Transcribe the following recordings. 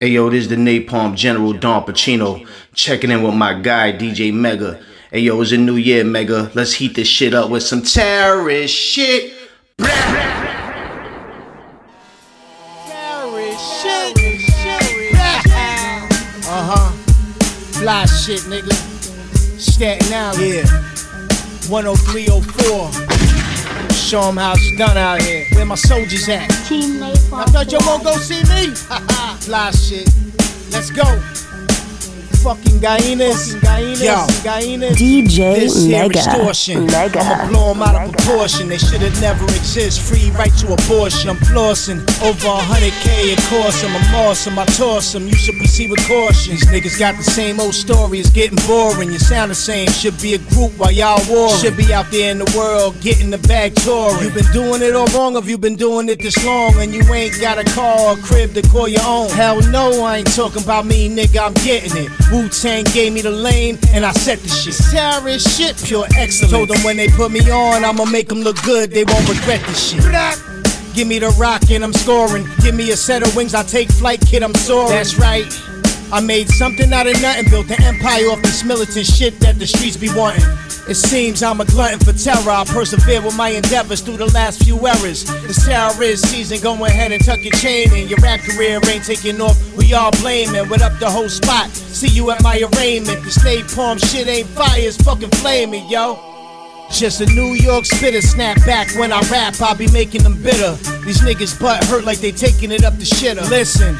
Hey yo, this is the Napalm General Don Pacino checking in with my guy DJ Mega. Hey yo, it's a new year, Mega. Let's heat this shit up with some terrorist shit. Uh huh. Fly shit, nigga. Staten Island. Yeah. 10304. Show 'em how it's done out here. Where my soldiers at? Team I thought you won't go see me. Fly shit. Let's go. Fucking Gainas. Yo. DJ This here Mega. extortion. Mega. I'ma blow 'em out of proportion. They should have never exist. Free right to abortion. I'm flossing. Over hundred K it costs 'em. I'm awesome. I toss 'em. You should proceed with caution. These niggas got the same old story. It's getting boring. You sound the same. Should be a group while y'all war. Should be out there in the world getting the bag touring. You been doing it all wrong. Have you been doing it this long? And you ain't got a car or crib to call your own. Hell no, I ain't talking about me, nigga. I'm getting it. Wu Tang gave me the lane, and I set the shit. Terrorist shit, pure excellence. Told them when they put me on, I'ma make them look good. They won't regret this shit. Give me the rock and I'm scoring. Give me a set of wings, I take flight, kid, I'm soaring. That's right. I made something out of nothing, built an empire off this militant shit that the streets be wanting. It seems I'm a glutton for terror. I persevere with my endeavors through the last few errors. It's terrorist season, go ahead and tuck your chain in. Your rap career ain't taking off, we all blaming. What up the whole spot? See you at my arraignment. The state palm shit ain't fire, it's fucking flaming, yo. Just a New York spitter snap back when I rap, I be making them bitter. These niggas butt hurt like they taking it up the shitter. Listen,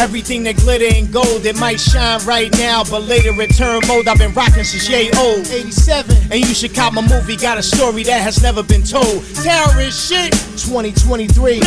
everything that glitter and gold, it might shine right now, but later return mold. I've been rocking since yay old. 87. And you should cop my movie, got a story that has never been told. Terrorist shit, 2023. Oh,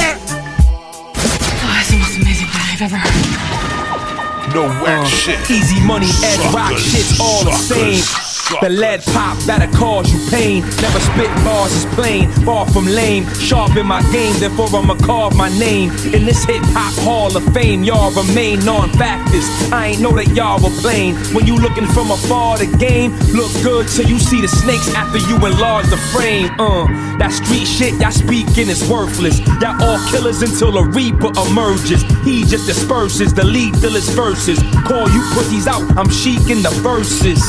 it's the most amazing thing I've ever heard. No whack uh, shit. Easy money, Ed Rock, Suckers, shit's all the same. The lead pop that'll cause you pain. Never spit bars is plain, far from lame. Sharp in my game, therefore I'ma carve my name. In this hip hop hall of fame, y'all remain non factors. I ain't know that y'all were playing. When you looking from afar, the game look good till you see the snakes after you enlarge the frame. Uh, that street shit y'all speaking is worthless. Y'all all killers until a reaper emerges. He just disperses the lead till his verses. Call you pussies out, I'm chic in the verses.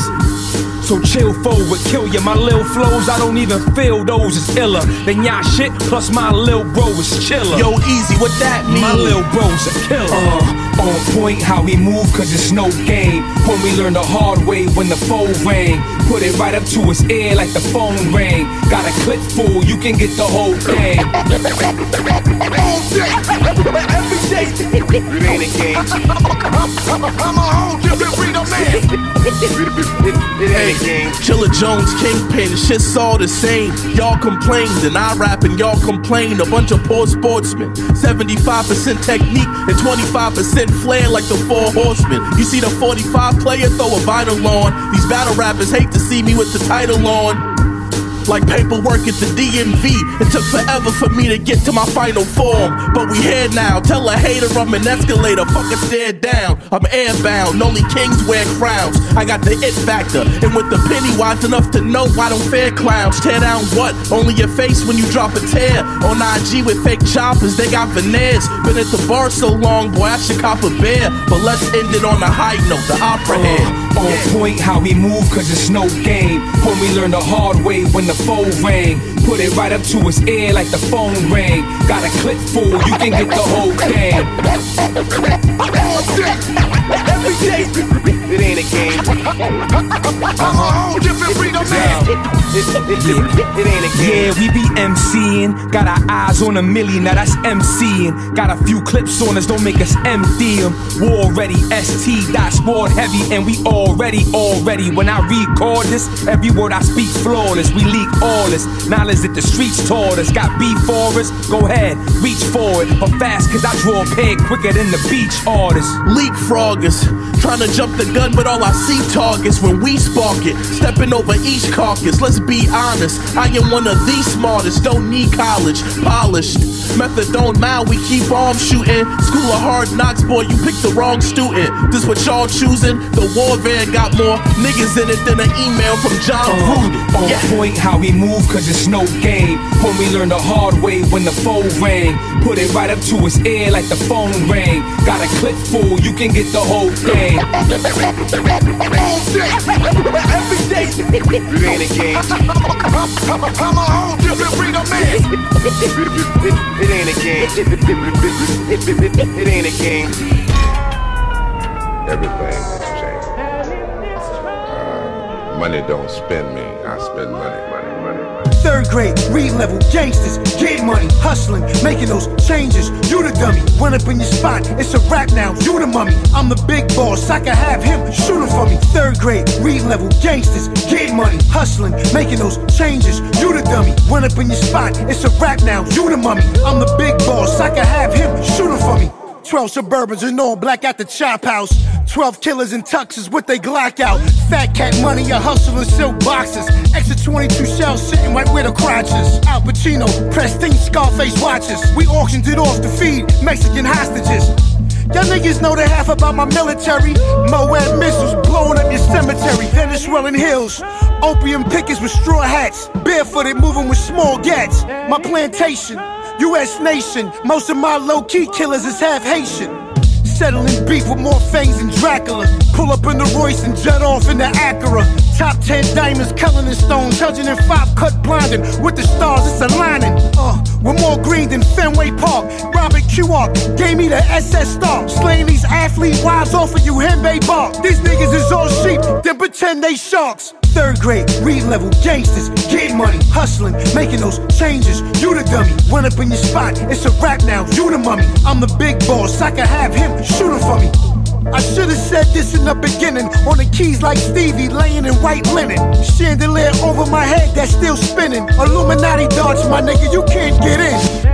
So chill forward, kill ya. My lil flows, I don't even feel those is iller than y'all shit. Plus my lil bro is chiller. Yo, easy, what that mean? My lil bro's a killer. Uh, on point how we move, cause it's no game. When we learn the hard way when the phone rang. Put it right up to his ear like the phone rang. Got a clip full, you can get the whole thing. Every day, it ain't a game. I'm whole different breed of man. It ain't game. Jones, Kingpin, shit's all the same. Y'all complain, then I rap and y'all complain. A bunch of poor sportsmen. 75% technique and 25% flair like the four horsemen. You see the 45 player throw a vinyl on. These battle rappers hate to see me with the title on. Like paperwork at the DMV. It took forever for me to get to my final form. But we here now. Tell a hater I'm an escalator. Fucking stare down. I'm airbound. Only kings wear crowns. I got the it factor. And with the penny wise enough to know I don't fear clowns. Tear down what? Only your face when you drop a tear. On IG with fake choppers, they got veneers. Been at the bar so long, boy, I should cop a beer. But let's end it on a high note. The opera head. On point how we move, cause it's no game. When we learn the hard way when the phone rang. Put it right up to his ear like the phone rang. Got a clip full, you can get the whole thing. Every day, it ain't a game. I'm a whole different breed of man. It ain't a game. Yeah, we be MCing. Got our eyes on a million, now that's MCing. Got a few clips on us, don't make us empty 'em. War ready, ST, dashboard heavy, and we already, already. When I record this, every word I speak flawless. We leak all this knowledge that the streets taught us. Got beef for us, go ahead, reach for it. But fast, cause I draw a peg quicker than the beach artist. Leapfroggers, trying to jump the gun, but all I see targets when we spark it. Stepping over each carcass, let's be honest. I am one of the smartest, don't need college, polished. Methadone mile, we keep on shooting. School of hard knocks, boy, you picked the wrong student. This what y'all choosing? The war van got more niggas in it than an email from Jon uh, Gruden. On Yeah. point how we move, cause it's no game. Homie learned the hard way when the phone rang. Put it right up to his ear like the phone rang. Got a clip full, you can get the whole thing. Every day, it ain't a game. I'm, I'm a whole different breed of man. It ain't a game. It ain't a game. Everything has changed. Uh, money don't spend me. I spend money. Third grade, read level, gangsters, get money, hustling, making those changes. You the dummy, run up in your spot, it's a rap now, you the mummy. I'm the big boss, I can have him shooting for me. Third grade, read level, gangsters, get money, hustling, making those changes. You the dummy, run up in your spot, it's a rap now, you the mummy. I'm the big boss, I can have him shooting for me. 12 Suburbans and all black at the chop house. 12 killers in tuxes with they Glock out. Fat cat money, a hustle in silk boxes. Extra 22 shells sitting right where the crotches. Al Pacino, Prestige Scarface watches. We auctioned it off to feed Mexican hostages. Y'all niggas know the half about my military. Moab missiles blowing up your cemetery. Venezuelan hills. Opium pickers with straw hats. Barefooted moving with small gats. My plantation. U.S. nation. Most of my low key killers is half Haitian. Settling beef with more fangs than Dracula. Pull up in the Royce and jet off in the Acura. Top 10 diamonds, Cullinan stones. 105 cut blinding. With the stars, it's aligning. Uh, we're more green than Fenway Park. Robert Q-Ark gave me the SS star. Slaying these athlete wives off of you, Hembe Bark. These niggas is all sheep, then pretend they sharks. Third grade, read level, gangsters, get money, hustling, making those changes. You the dummy, run up in your spot, it's a rap now, you the mummy. I'm the big boss, I can have him shooting for me. I should've said this in the beginning. On the keys like Stevie, laying in white linen. Chandelier over my head that's still spinning. Illuminati darts, my nigga, you can't get in.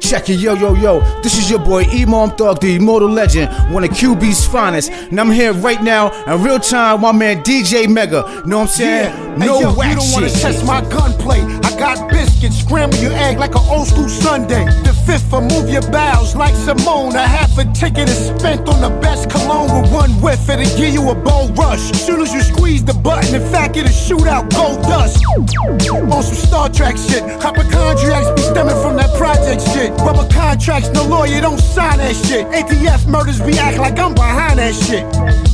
Check it, yo, yo, yo. This is your boy Imam Thug, the immortal legend, one of QB's finest. And I'm here right now in real time, my man DJ Mega. Know what I'm saying? Hey, no yo, whack you don't wanna test my gunplay. I got biscuits, scramble your egg like an old school Sunday. The fifth for move your bowels like Simone. A half a ticket is spent on the best cologne with one whiff. It'll give you a bold rush. Soon as you squeeze the button, in fact, it'll shoot out gold dust. On some Star Trek shit. Hypochondriacs be stemming from that project shit. Rubber contracts, no lawyer, don't sign that shit. ATF murders, we act like I'm behind that shit.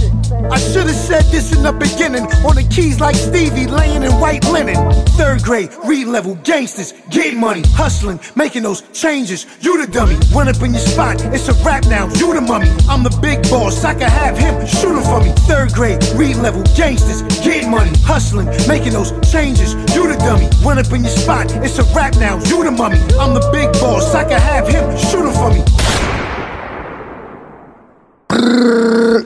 I should've said this in the beginning. On the keys like Stevie, laying in white linen. Third grade, read level, gangsters, get money, hustling, making those changes. You the dummy, run up in your spot, it's a rap now, you the mummy. I'm the big boss, I can have him shooting for me. Third grade, read level, gangsters, get money, hustling, making those changes. You the dummy, run up in your spot, it's a rap now, you the mummy. I'm the big boss, I can have him shooting for me.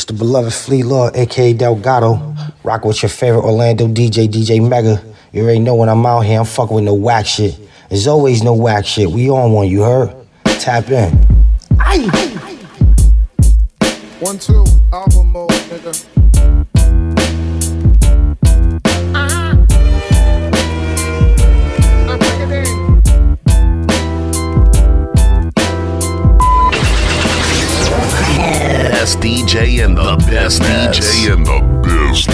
It's the beloved Flea Law, aka Delgado. Rock with your favorite Orlando DJ, DJ Mega. You already know when I'm out here, I'm fucking with no whack shit. There's always no whack shit. We on one, you heard? Tap in. One, two, album mode, nigga. Best DJ in the best DJ in the business.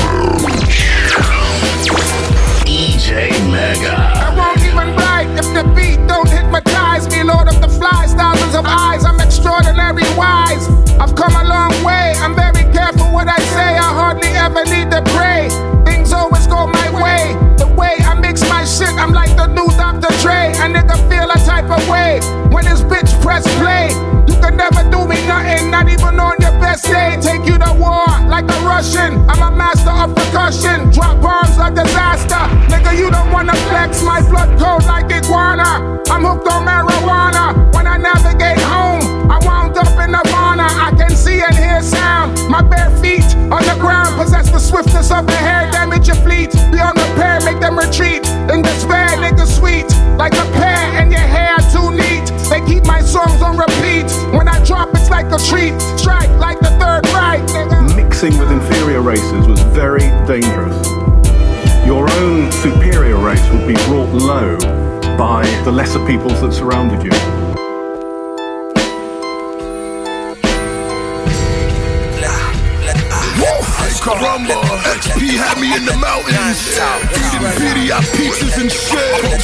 DJ Mega. I won't even bite if the beat don't hypnotize me. Lord of the flies, thousands of eyes. I'm extraordinary wise. I've come a long way. I'm very careful what I say. I hardly ever need to pray. Things always go my way. The way I mix my shit, I'm like the a Russian. I'm a master of percussion. Drop bombs like disaster. Nigga, you don't wanna flex my blood cold like iguana. I'm hooked on marijuana. When I navigate home, I wound up in Nirvana. I can see and hear sound. My bare feet on the ground possess the swiftness of the hair. Damage your fleet. Beyond repair, make them retreat. In despair, nigga sweet. Like a pear and your hair too neat. They keep my songs on repeat. When I drop, it's like a treat. Strike like the third right, nigga. Mixing with inferior races was very dangerous. Your own superior race would be brought low by the lesser peoples that surrounded you. Caramba, XP had me in the mountains. Eating video pizzas and shit.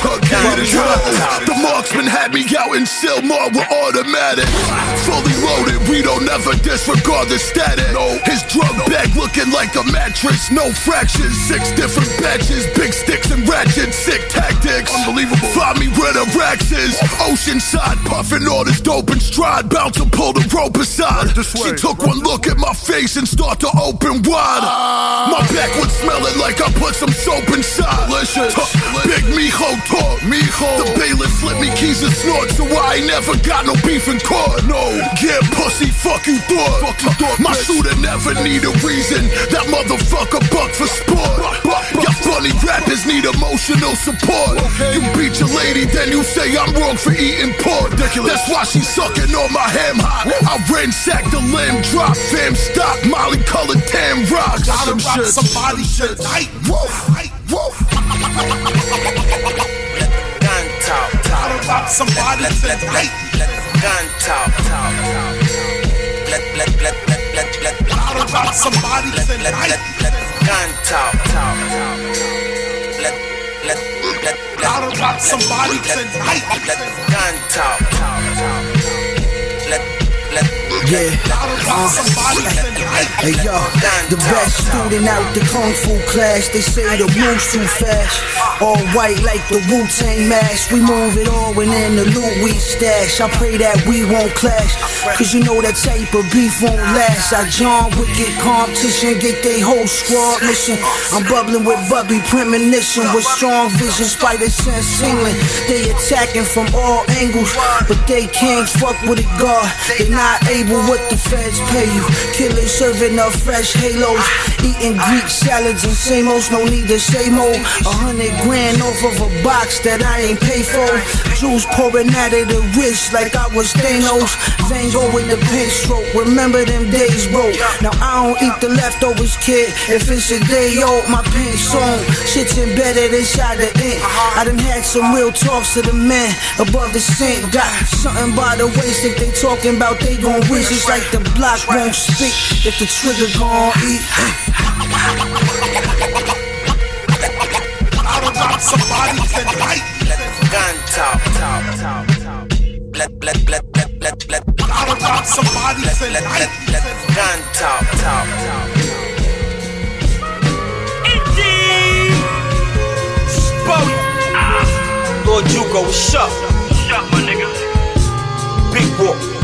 The marksman had me out in Sylmar with automatic. Fully loaded, we don't ever disregard the status. His drug bag looking like a mattress, no fractions. Six different batches, big sticks and ratchets, sick tactics. Unbelievable. Find me where the racks is. Oceanside, puffing all this dope and stride. Bound to pull the rope aside. She took one look at my face and start to open wide. My back was smelling like I put some soap inside. Delicious. Big Mijo talk. Mijo. The bailiff slipped me keys and snort, so I ain't never got no beef in court. No. Get pussy, fuck you thought. Fuck you thought my shooter never need a reason. That motherfucker buck for sport. Your funny rappers need emotional support. You beat your lady, then you say I'm wrong for eating pork. That's why she sucking on my ham hot. I ransack the limb, drop fam, stop Molly colored tan rocks. Gotta rock somebody shit tight. Woof, woof. Gun talk, Gotta rock somebody shit tight. gun talk, talk, talk. Let, let, let, let, let, let, Gotta rock somebody let, shit let, tight. let, let, gun talk, talk, talk. Let, let, let, let, Gotta rock somebody let, shit tight. let, gun talk, talk, talk. Yeah. Tight. Hey yo, the best student out the kung fu class. They say the moves too fast. All white like the Wu Tang mask. We move it all and in the loot we stash. I pray that we won't clash. Cause you know that type of beef won't last. I John get competition, get they whole squad mission. I'm bubbling with bubbly premonition with strong vision, spider sense singling. They attacking from all angles, but they can't fuck with a guard. They not able what the feds pay you. Killers serving up fresh halos, eating Greek salads and samos. No need to say more. A hundred grand off of a box that I ain't pay for. Juice pouring out of the wrist like I was Thanos. Van Gogh with the pen stroke. Remember them days, bro. Now I don't eat the leftovers, kid. If it's a day old, my pen song. Shit's embedded inside the ink. I done had some real talks to the men above the sink. Got something by the waist if they talking about they gon' wish. It's like the block won't speak if the trigger gon' eat. Gotta rock somebody shit tight. gun talk, talk, talk, talk. Let, let, let, let, let, let, Gotta rock somebody let, shit let, let, tight. let, gun talk, talk, talk. Spody. Ah. Lord Jugo, what's up? What's up, my nigga? Big Whoop.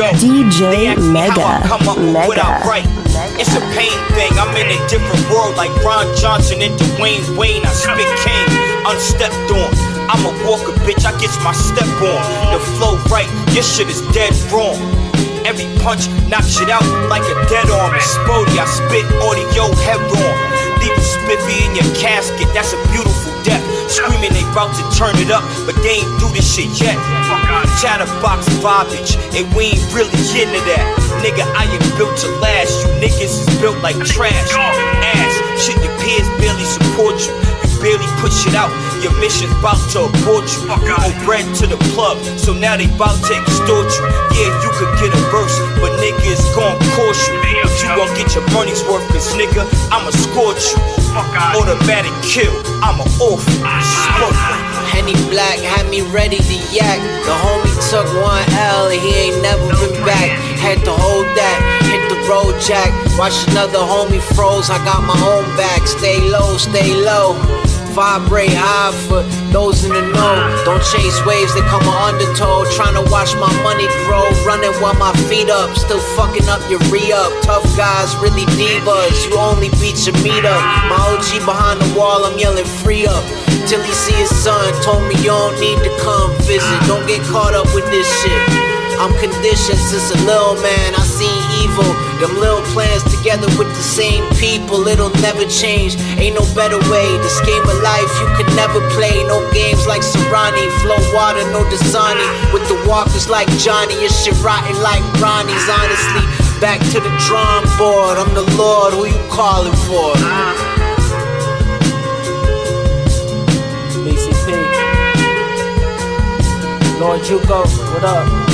Yo, DJ ask how I Mega. come up with what I Mega. write. It's a pain thing. I'm in a different world like Ron Johnson and Dwayne Wayne. I spit cane, unstepped on. I'm a walker, bitch. I get my step on. The flow right, your shit is dead wrong. Every punch knocks it out like a dead arm. It's Spody, I spit audio head on. Leave you spiffy in your casket, that's a beautiful death. Screaming they bout to turn it up, but they ain't do this shit yet. Chatterbox garbage, and we ain't really into that. Nigga, I am built to last. You niggas is built like trash. Ass, shit, your peers barely support you. You barely put shit out. Your mission's bout to abort you. You owe bread to the plug, so now they bout to extort you. Yeah, you could get a verse, but nigga, it's gon' cost you. But you gon' get your money's worth, cause nigga, I'ma scorch you. Automatic kill, I'm a off. Sport. Henny Black had me ready to yak. The homie took one L and he ain't never been back. Had to hold that, hit the road jack. Watch another homie froze. I got my own back. Stay low, stay low. Vibrate high for those in the know. Don't chase waves that come on undertow. Trying to watch my money grow. Running while my feet up. Still fucking up your re up. Tough guys, really divas. You only beat your meet up. My OG behind the wall, I'm yelling free up. Till he see his son. Told me you don't need to come visit. Don't get caught up with this shit. I'm conditioned since a little man. I seen evil. Them little plans together with the same people. It'll never change. Ain't no better way. This game of life you could never play. No games like Serrani. Flow water, no Dasani. With the walkers like Johnny. Your shit rotten like Ronnie's. Honestly, back to the drawing board. I'm the Lord. Who you calling for? BCP. Lord Jugo, what up?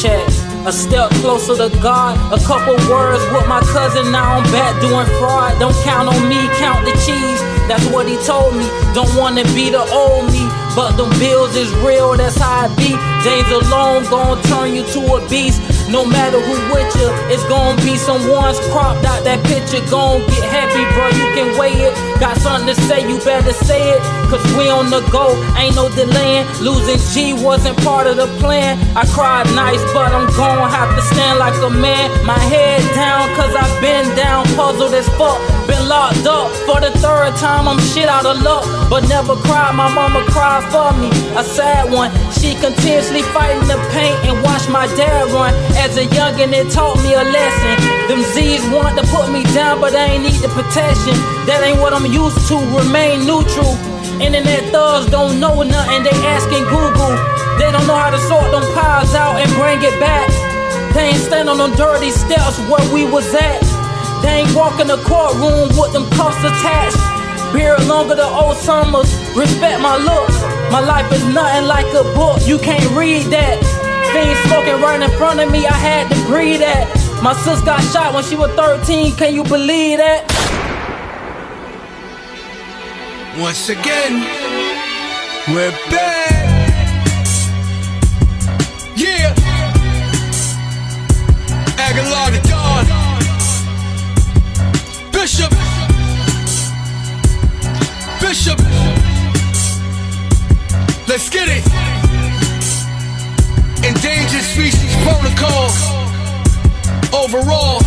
Check. A step closer to God. A couple words with my cousin. Now I'm back doing fraud. Don't count on me, count the cheese. That's what he told me. Don't wanna be the old me. But them bills is real, that's how I be. James alone gon' turn you to a beast. No matter who with you, it's gon' be someone's cropped out that picture. Gon' get happy, bro. You can weigh it. Got something to say, you better say it. Cause we on the go, ain't no delaying. Losing G wasn't part of the plan. I cried nice, but I'm gon' have to stand like a man. My head down, cause I've been down, puzzled as fuck. Been locked up for the third time, I'm shit out of luck. But never cried, my mama cried for me. A sad one, she continuously fighting the pain and watch my dad run. As a youngin', it taught me a lesson. Them Z's want to put me down, but I ain't need the protection. That ain't what I'm used to. Remain neutral. Internet thugs don't know nothing, they asking Google. They don't know how to sort them piles out and bring it back. They ain't stand on them dirty steps where we was at. They ain't walk in the courtroom with them cuffs attached. Beard longer than old summers. Respect my look. My life is nothing like a book. You can't read that. Fiend smoking right in front of me. I had to breathe that. My sis got shot when she was 13. Can you believe that? Once again, we're back. Yeah. Aguilar the Don. Bishop. Bishop. Let's get it. Endangered Species Protocol. Overall.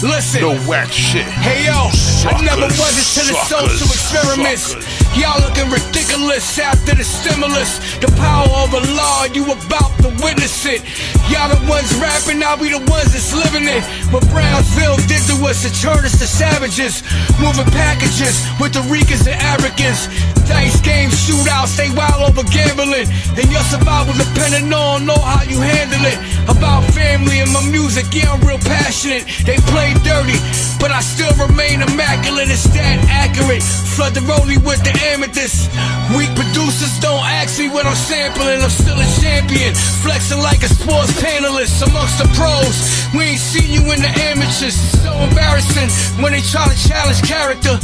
Listen. No whack shit. Hey yo, I never Suckers, was into the suckers, social experiments. suckers. Y'all looking ridiculous after the stimulus. The power of a law, you about to witness it. Y'all the ones rapping, I'll be the ones that's living it. What Brownsville did to us, it turned us to savages. Moving packages with the Ricans and Africans. Dice games, shootouts, stay wild over gambling. And your survival depending on know how you handle it. About family and my music, yeah, I'm real passionate. They play dirty, but I still remain immaculate. It's that accurate. Flood the rollie with the amethyst. Weak producers don't ask me what I'm sampling. I'm still a champion. Flexing like a sports panelist amongst the pros. We ain't seen you in the amateurs. It's so embarrassing when they try to challenge character.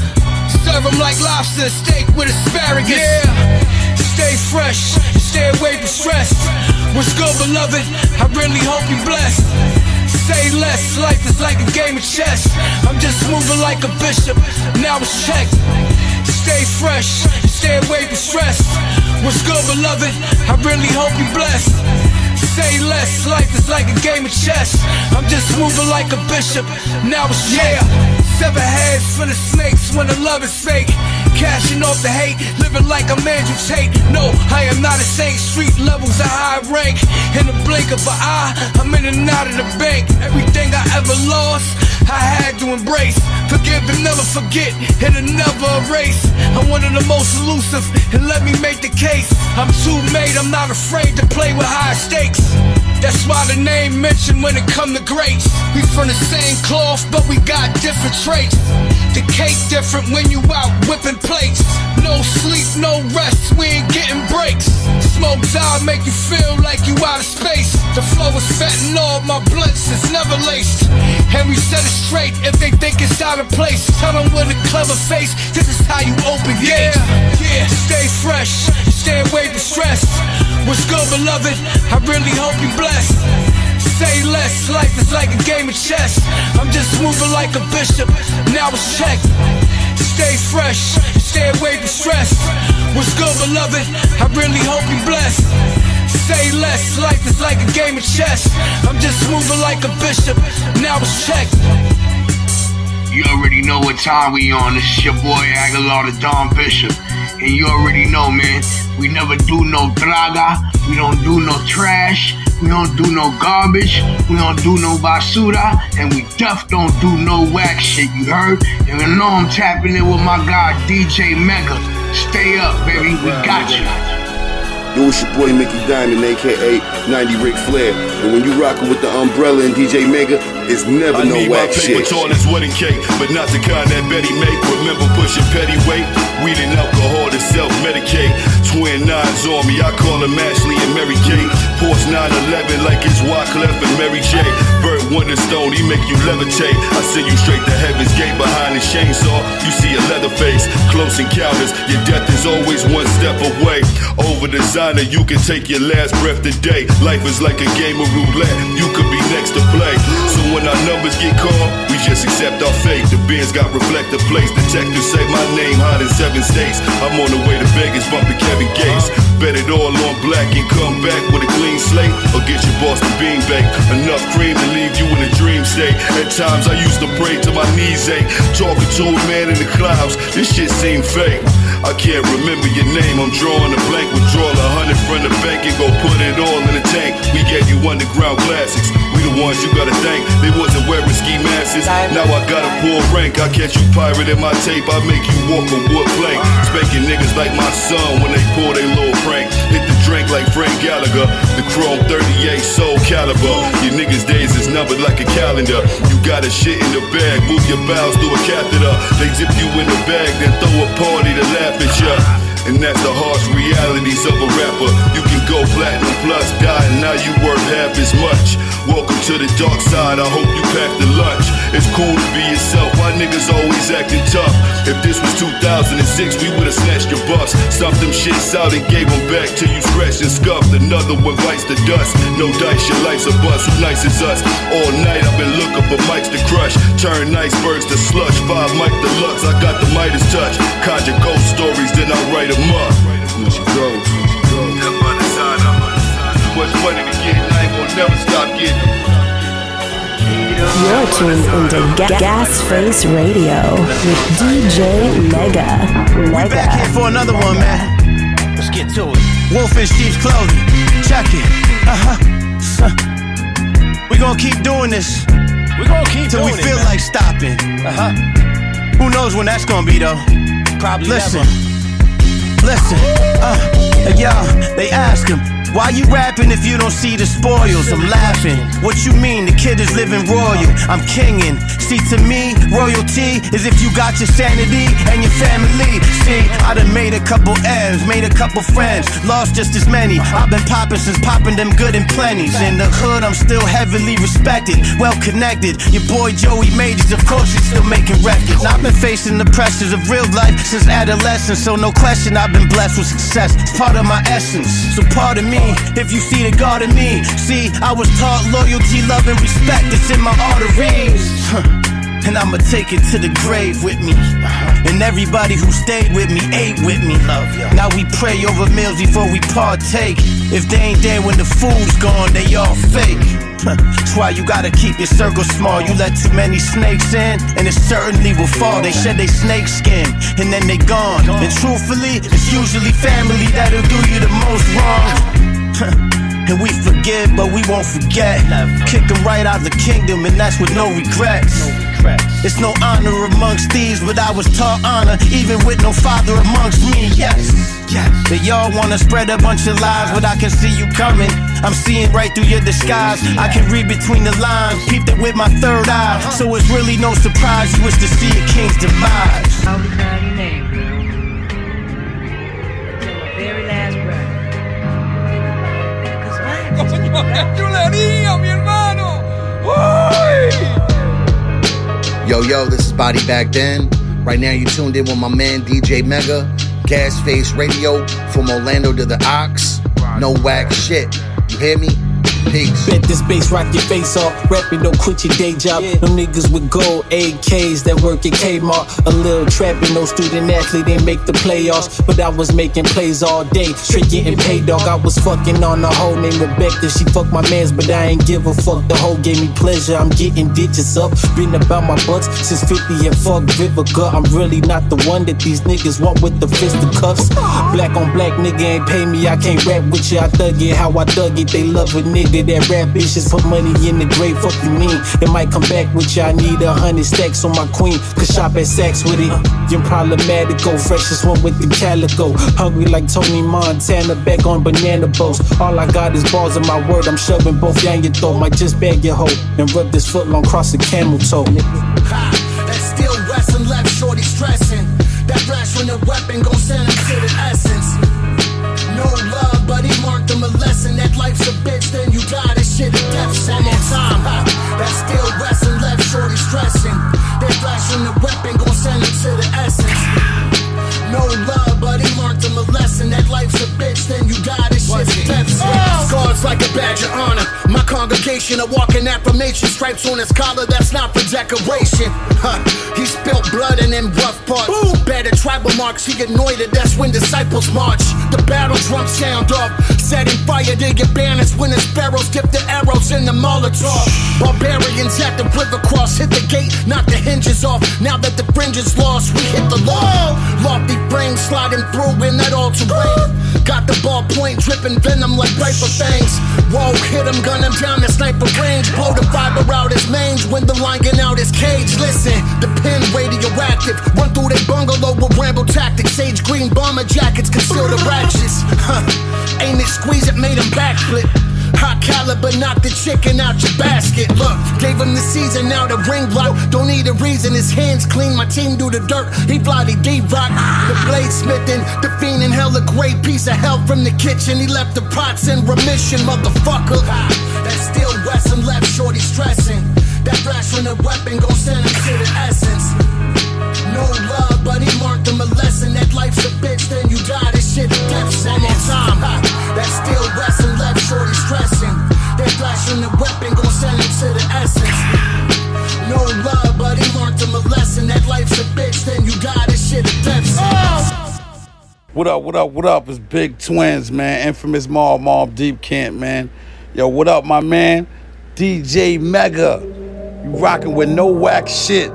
Serve 'em like lobster steak with asparagus. Yeah. Stay fresh, stay away from stress. What's good, beloved? I really hope you're blessed. Say less, life is like a game of chess. I'm just moving like a bishop, now it's checked. Stay fresh, stay away from stress. What's good, beloved? I really hope you're blessed. Say less, life is like a game of chess. I'm just moving like a bishop, now it's yeah. Seven heads for the snakes when the love is fake. Cashing off the hate, living like a man Andrew Tate. No, I am not a saint. Street levels a high rank. In the blink of an eye, I'm in and out of the bank. Everything I ever lost, I had to embrace. Forgive and never forget, and never erase. I'm one of the most elusive, and let me make the case. I'm too made, I'm not afraid to play with high stakes. That's why the name mentioned when it come to greats. We from the same cloth, but we got different traits. The cake different when you out whipping plates. No sleep, no rest, we ain't getting breaks. Smoke out make you feel like you out of space. The flow is fentanyl, my blunts is never laced. And we set it straight if they think it's out of place. Tell them with a clever face, this is how you open gates. Yeah, yeah, stay fresh, stay away from stress. What's good, beloved? I really hope you're blessed. Say less, life is like a game of chess. I'm just moving like a bishop, now it's checked. Stay fresh, stay away from stress. What's good, beloved? I really hope you're blessed. Say less, life is like a game of chess. I'm just moving like a bishop, now it's checked. You already know what time we on. This is your boy Aguilar the Don Bishop. And you already know, man, we never do no draga. We don't do no trash. We don't do no garbage. We don't do no basura. And we def don't do no whack shit, you heard? And you know I'm tapping in with my guy DJ Mega. Stay up, baby. We got you. Yo, it's your boy Mickey Diamond, aka 90 Ric Flair. And when you rockin' with the umbrella and DJ Mega, it's never I no need my paper shit. tall as wedding cake, but not the kind that Betty make. Remember pushing petty weight, weed and alcohol to self-medicate. Twin nines on me, I call them Ashley and Mary Kate. Porsche 911 like it's Wyclef and Mary J. Burt Wonderstone, he make you levitate. I send you straight to heaven's gate behind the chainsaw. You see a leather face, close encounters. Your death is always one step away. Over designer, you can take your last breath today. Life is like a game of roulette. You could be next to play. So when our numbers get called, we just accept our fate. The Benz got reflector plates. Detectives say my name hot in seven states. I'm on the way to Vegas, bumping Kevin Gates. Bet it all on black and come back with a clean slate. Or get your Boston bean baked. Enough cream to leave you in a dream state. At times I used to pray till my knees ache. Talking to a man in the clouds, this shit seemed fake. I can't remember your name, I'm drawing a blank. Withdraw a hundred from the bank and go put it all in the tank. We gave you underground classics. We the ones you gotta thank. They wasn't wearing ski masks. Now I got a poor rank. I catch you pirating my tape. I make you walk a wood plank. Spanking niggas like my son when they pull their little prank. Hit the drink like Frank Gallagher. The chrome 38 soul caliber. Your niggas days is numbered like a calendar. You got a shit in the bag. Move your bowels through a catheter. They zip you in the bag, then throw a party to laugh at ya. And that's the harsh realities of a rapper. You can go platinum plus die, and now you worth half as much. Welcome to the dark side, I hope you packed the lunch. It's cool to be yourself, why niggas always acting tough? If this was 2006, we would've snatched your bucks. Stuffed them shits out and gave them back till you scratched and scuffed. Another one bites the dust. No dice, your life's a bust. Who nice is us? All night I've been looking for mics to crush. Turn icebergs to slush. Five mic deluxe, I got the Midas touch. Conjure ghost stories, then I write them up. What you go? That money sign up. Too much money to get, and I ain't gonna never stop getting. You're tuned into Ga- Gas Face Radio with DJ Mega. We back here for another one, man. Let's get to it. Wolf in sheep's clothing. Check it. Uh huh. We gonna keep doing this. We gonna keep till we doing it, feel man. like stopping. Uh huh. Who knows when that's gonna be though? Probably Listen. never. Listen, uh, y'all, they ask him, why you rapping if you don't see the spoils? I'm laughing. What you mean? The kid is living royal. I'm kinging. See, to me, royalty is if you got your sanity and your family. See, I done made a couple M's, made a couple friends, lost just as many. I've been popping since popping them good and plenties. In the hood, I'm still heavily respected, well connected. Your boy Joey Majors, of course, records. I've been facing the pressures of real life since adolescence, so no question I've been blessed with success. It's part of my essence. So pardon me if you see the God in me. See, I was taught loyalty, love, and respect. It's in my arteries. And I'ma take it to the grave with me. Uh-huh. And everybody who stayed with me ate with me. Love ya. Now we pray over meals before we partake. If they ain't there when the food's gone, they all fake. That's why you gotta keep your circle small. You let too many snakes in, and it certainly will fall. They shed their snake skin, and then they gone. And truthfully, it's usually family that'll do you the most wrong. And we forgive, but we won't forget. Kick Kick 'em right out the kingdom, and that's with no regrets. It's no honor amongst thieves, but I was taught honor, even with no father amongst me. Yes, yes. They y'all wanna spread a bunch of lies, but I can see you coming. I'm seeing right through your disguise. I can read between the lines, peeped it with my third eye. Uh-huh. So it's really no surprise you wish to see a king's demise. I'll be crying your name, girl. Until my very last breath. Cause mine is ¡Qué chulería, mi hermano! ¡Uy! Yo, yo, this is Body Back Then. Right now, you tuned in with my man DJ Mega, Gas Face Radio, from Orlando to the Ox. No whack shit. You hear me? Peace. Bet this bass rock your face off. Rapping, don't quit your day job. No niggas with gold AKs that work at Kmart. A little trapping, no student athlete, they make the playoffs. But I was making plays all day, straight getting paid, dog. I was fucking on a hoe named Rebecca. She fucked my mans, but I ain't give a fuck. The hoe gave me pleasure. I'm getting ditches up. Been about my butts since 50 and fuck Vivica. I'm really not the one that these niggas want with the fisticuffs. Black on black nigga ain't pay me, I can't rap with you. I thug it how I thug it. They love a nigga nigga that rap bitches put money in the grave. Fuck you mean? It might come back with you. I need a hundred stacks on my queen. Cause shop at Saks with it. You're problematic. Go freshest one with the calico. Hungry like Tony Montana. Back on banana boats. All I got is balls in my word. I'm shoving both down your throat. Might just bag your hoe and rub this foot long cross a camel toe. That still wrestling left shorty stressing. That flash from the weapon gon' send him to the essence. No love, he learned a lesson. That life's a bitch, then you die. This shit a death sentence. Time. Ha. That still wrestling left shorty stressing. That flash from the weapon gon' send him to the essence. No love, but he learned him a lesson. That life's a bitch, then you die. This shit a death sentence. Scars like a badge of honor. My congregation a walking affirmation. Stripes on his collar, that's not for decoration. Huh. He spilled blood in them rough parts. Boom. Better tribal marks, he anointed. That's when disciples march. The battle drum sound off. Setting fire to your banners when the sparrows dip the arrows in the Molotov. Barbarians at the river cross hit the gate, knock the hinges off. Now that the fringe is lost, we hit the law. Lofty frame sliding through in that all terrain. Got the ballpoint dripping venom like viper fangs. Whoa, hit him, gun him down the sniper range. Blow the fiber out his mange when the line get out his cage. Listen, the pin radioactive. Run through their bungalow with ramble tactics. Sage green bomber jackets conceal the ratchets. Huh. Aim it, squeeze it, made him backflip. Hot caliber, knock the chicken out your basket. Look, gave him the season, now the ring block. Don't need a reason, his hands clean. My team do the dirt. He bloody D rock. The blade smithing, the fiend in hell, a great piece of hell from the kitchen. He left the pots in remission, motherfucker. That still Wesson left shorty stressing. That flash from the weapon gon' send him to the essence. No love, but he learned him a lesson. That life's a bitch, then you die. This shit a death sentence. Time. That still left shorty stressing. That the weapon gon' send him to the essence. No love, but he learned him a lesson. That life's a bitch, then you. This shit a. What up, what up, what up? It's Big Twins, man. Infamous Mob Mobb Deep Camp, man. Yo, what up, my man? DJ Mega. You rocking with no whack shit.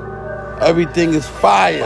Everything is fire.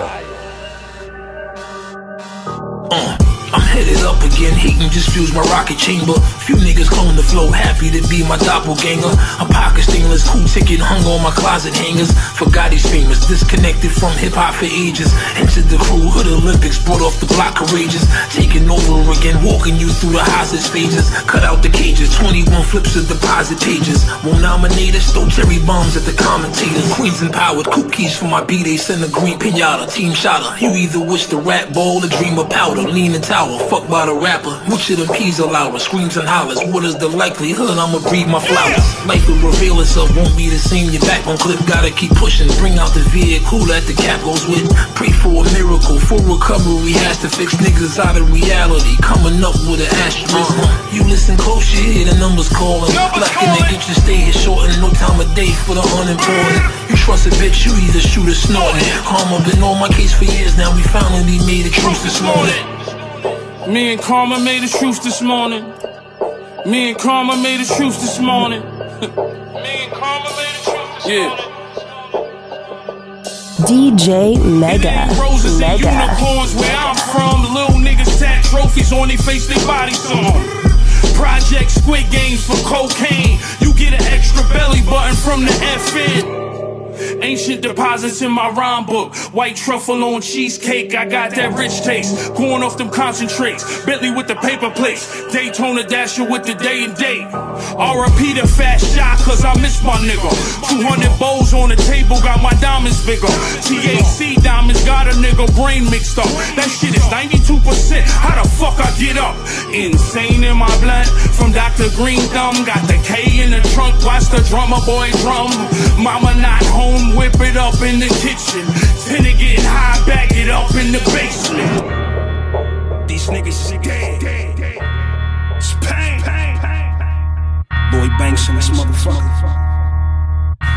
Uh, I'm headed up again, hating just fuels my rocket chamber. Few niggas clone the flow, happy to be my doppelganger. I'm pocket stainless, cool ticket hung on my closet hangers. Forgot he's famous, disconnected from hip hop for ages. Entered the crew, hood Olympics, brought off the block courageous. Taking over again, walking you through the hostage phases. Cut out the cages, 21 flips of deposit pages. Won't nominate us, throw cherry bombs at the commentators. Queens empowered, cookies for my B, send a green pinata. Team shotter, you either wish the rat ball or dream of powder. Lean and tower, fuck by the rapper. Which of them peas louder? Screams and hollers. What is the likelihood I'ma breed my flowers? Life will reveal itself, won't be the same. Your back on clip, gotta keep pushing. Bring out the vehicle that the cap goes with. Pray for a miracle, for recovery has to fix niggas out of reality. Coming up with an asterisk. You listen close, you hear the numbers calling. Black and they get you stay here short and no time of day for the unimportant. You trust a bitch, you either shoot or snort it. Karma been on my case for years now, we finally made a truce this morning. Me and Karma made a truce this morning. Me and Karma made a truce this morning. Me and Karma made a truce this yeah. DJ Mega. Roses and Mega. unicorns where I'm from. Little niggas tat trophies on their face, they bodies on. Project Squid Games for cocaine. You get an extra belly button from the FN. Ancient deposits in my rhyme book. White truffle on cheesecake. I got that rich taste. Going off them concentrates. Bentley with the paper plates. Daytona Dasher with the day and date. RP the fat shot, cause I miss my nigga. 200 bowls on the table, got my diamonds bigger. TAC diamonds got a nigga brain mixed up. That shit is 92%. How the fuck I get up? Insane in my blood. From Dr. Green Thumb. Got the K in the trunk. Watch the drummer boy drum. Mama not home, whip it up in the kitchen. Tenant getting high, back it up in the basement. These niggas is dead. It's pain. Lloyd Banks in this motherfucker.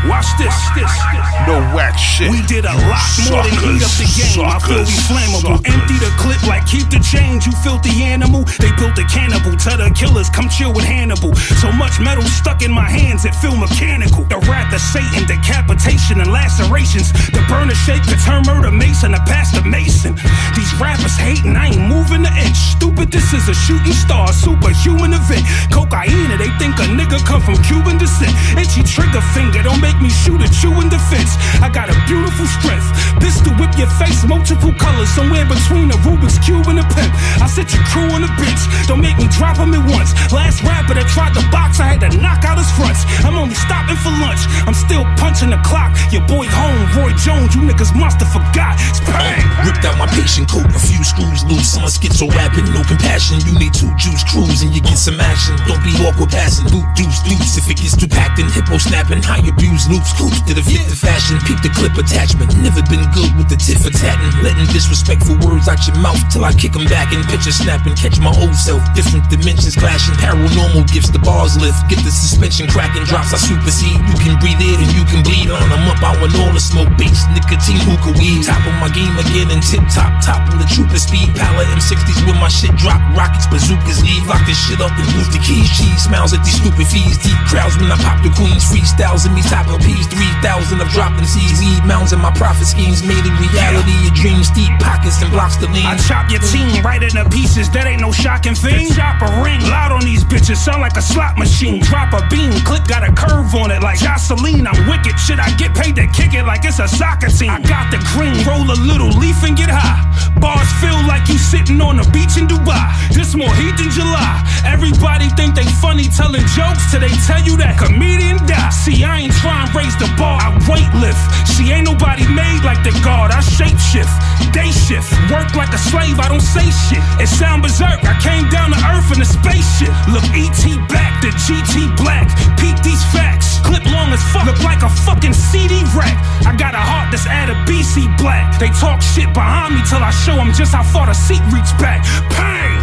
Watch this, this, this. No whack shit. We did a lot more than heat up the game. I feel we flammable. Empty the clip like keep the change, you filthy animal. They built a cannibal. Tell the killers, come chill with Hannibal. So much metal stuck in my hands, it feel mechanical. The wrath of Satan, decapitation and lacerations. The burner shape could turn murder mason to pastor mason. These rappers hating, I ain't moving an inch. Stupid, this is a shooting star, superhuman event. Cocaine, they think a nigga come from Cuban descent. Itchy trigger finger, don't make me shoot at you in defense. I got a beautiful strength. Pistol whip your face, multiple colors, somewhere between a Rubik's Cube and a pimp. I set your crew on the bench, don't make me drop him at once. Last rapper that tried to box, I had to knock out his fronts. I'm only stopping for lunch, I'm still punching the clock. Your boy home, Roy Jones, you niggas must have forgot. It's bang. Ripped out my patient coat, a few screws loose. I'm a schizo rapping, no compassion. You need two juice crews and you get some action. Don't be awkward passing, boot deuce deuce. If it gets too packed and hippo snapping, high abuse loops, coops to the the fashion. Peep the clip attachment. Never been good with the tit for. Letting disrespectful words out your mouth till I kick 'em back and picture and catch my old self. Different dimensions clashing, paranormal gifts, the bars lift. Get the suspension cracking, drops I supersede. You can breathe in and you can bleed on. I'm up, I want all the smoke, base, nicotine, hookah weed. Top of my game again and tip top, top on the trooper speed. Palette M60s with my shit drop. Rockets, bazookas, leave. Lock this shit up and move the keys. Cheese smiles at these stupid fees. Deep crowds when I pop the queens. Freestyles in me type peas. 3,000 of dropping C's. Weed mounds in my profit schemes. Made in reality. Your dreams deep pockets and blocks to lean. I chop your team right into pieces, that ain't no shocking thing. Chop a ring, loud on these bitches, sound like a slot machine. Drop a beam, click got a curve on it like Jocelyn. I'm wicked, shit, I get paid to kick it like it's a soccer team. I got the green, roll a little leaf and get high. Bars feel like you sitting on the beach in Dubai. This more heat than July. Everybody think they funny telling jokes till they tell you that comedian die. See, I ain't trying to raise the bar, I weight lift. See, ain't nobody made like the God, I shape shift. Day shift, work like a slave, I don't say shit. It sound berserk, I came down to earth in a spaceship. Look, ET back, the GT black. Peep these facts, clip long as fuck, look like a fucking CD rack. I got a heart that's at a BC black. They talk shit behind me till I show them just how far the seat reach back. Pain!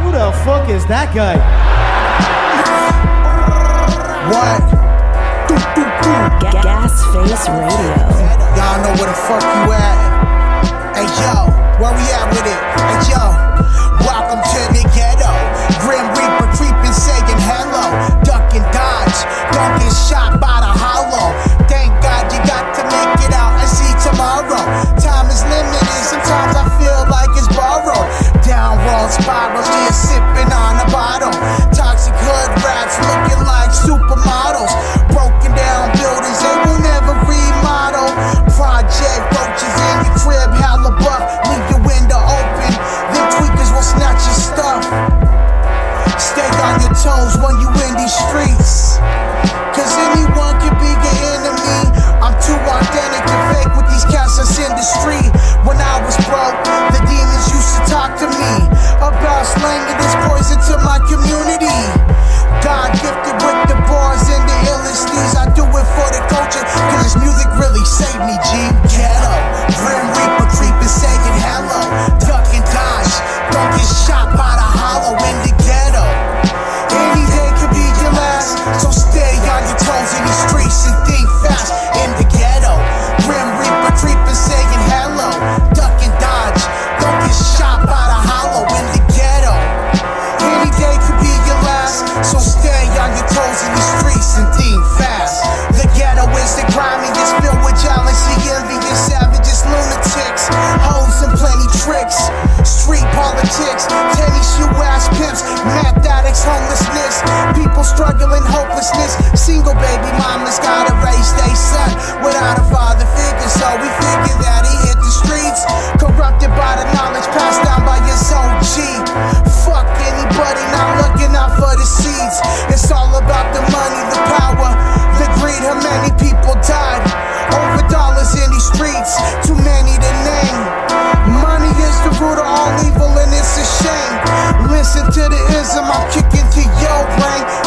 Who the fuck is that guy? What? Ga- Gas Face Radio. Y'all know where the fuck you at. Hey yo, where we at with it? Hey yo, welcome to the ghetto. Grim Reaper creeping, saying hello. Duck and dodge, don't get shot by the hollow. Thank God you got to make it out and see tomorrow. Time is limited, sometimes I feel like it's borrowed. Downward spirals, just sipping on a bottle. Toxic hood rats looking like supermodels. When you in these streets. Cause anyone can be your enemy. I'm too authentic to fake with these cats that's in the street. When I was broke, the demons used to talk to me about slanging this poison to my community. God gifted with the bars and the illest. I do it for the culture, cause this music really saved me, G. Ghetto, Grim Reaper creeping, saying hello. Duck and dodge, don't get shot by the hollow in the Politics, tenny shoe ass pimps, meth addicts, homelessness, people struggling hopelessness. Single baby mamas gotta raise their son without a father figure, so we figured that he hit the streets, corrupted by the knowledge passed down by his own G. Fuck anybody not looking out for the seeds. It's all about the money, the power, the greed. How many people died over dollars in these streets? Too many to name. Money is the root of all evil, and it's a shame. Listen to the ism I'm kicking to your brain.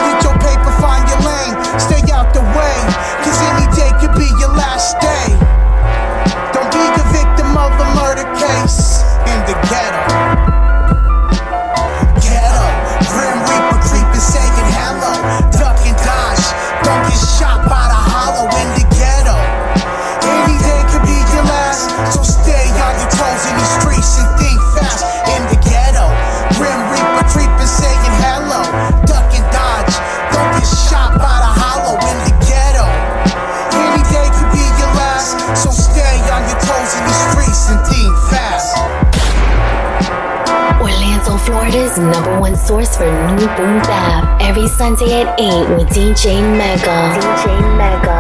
28 with DJ Mega. DJ Mega.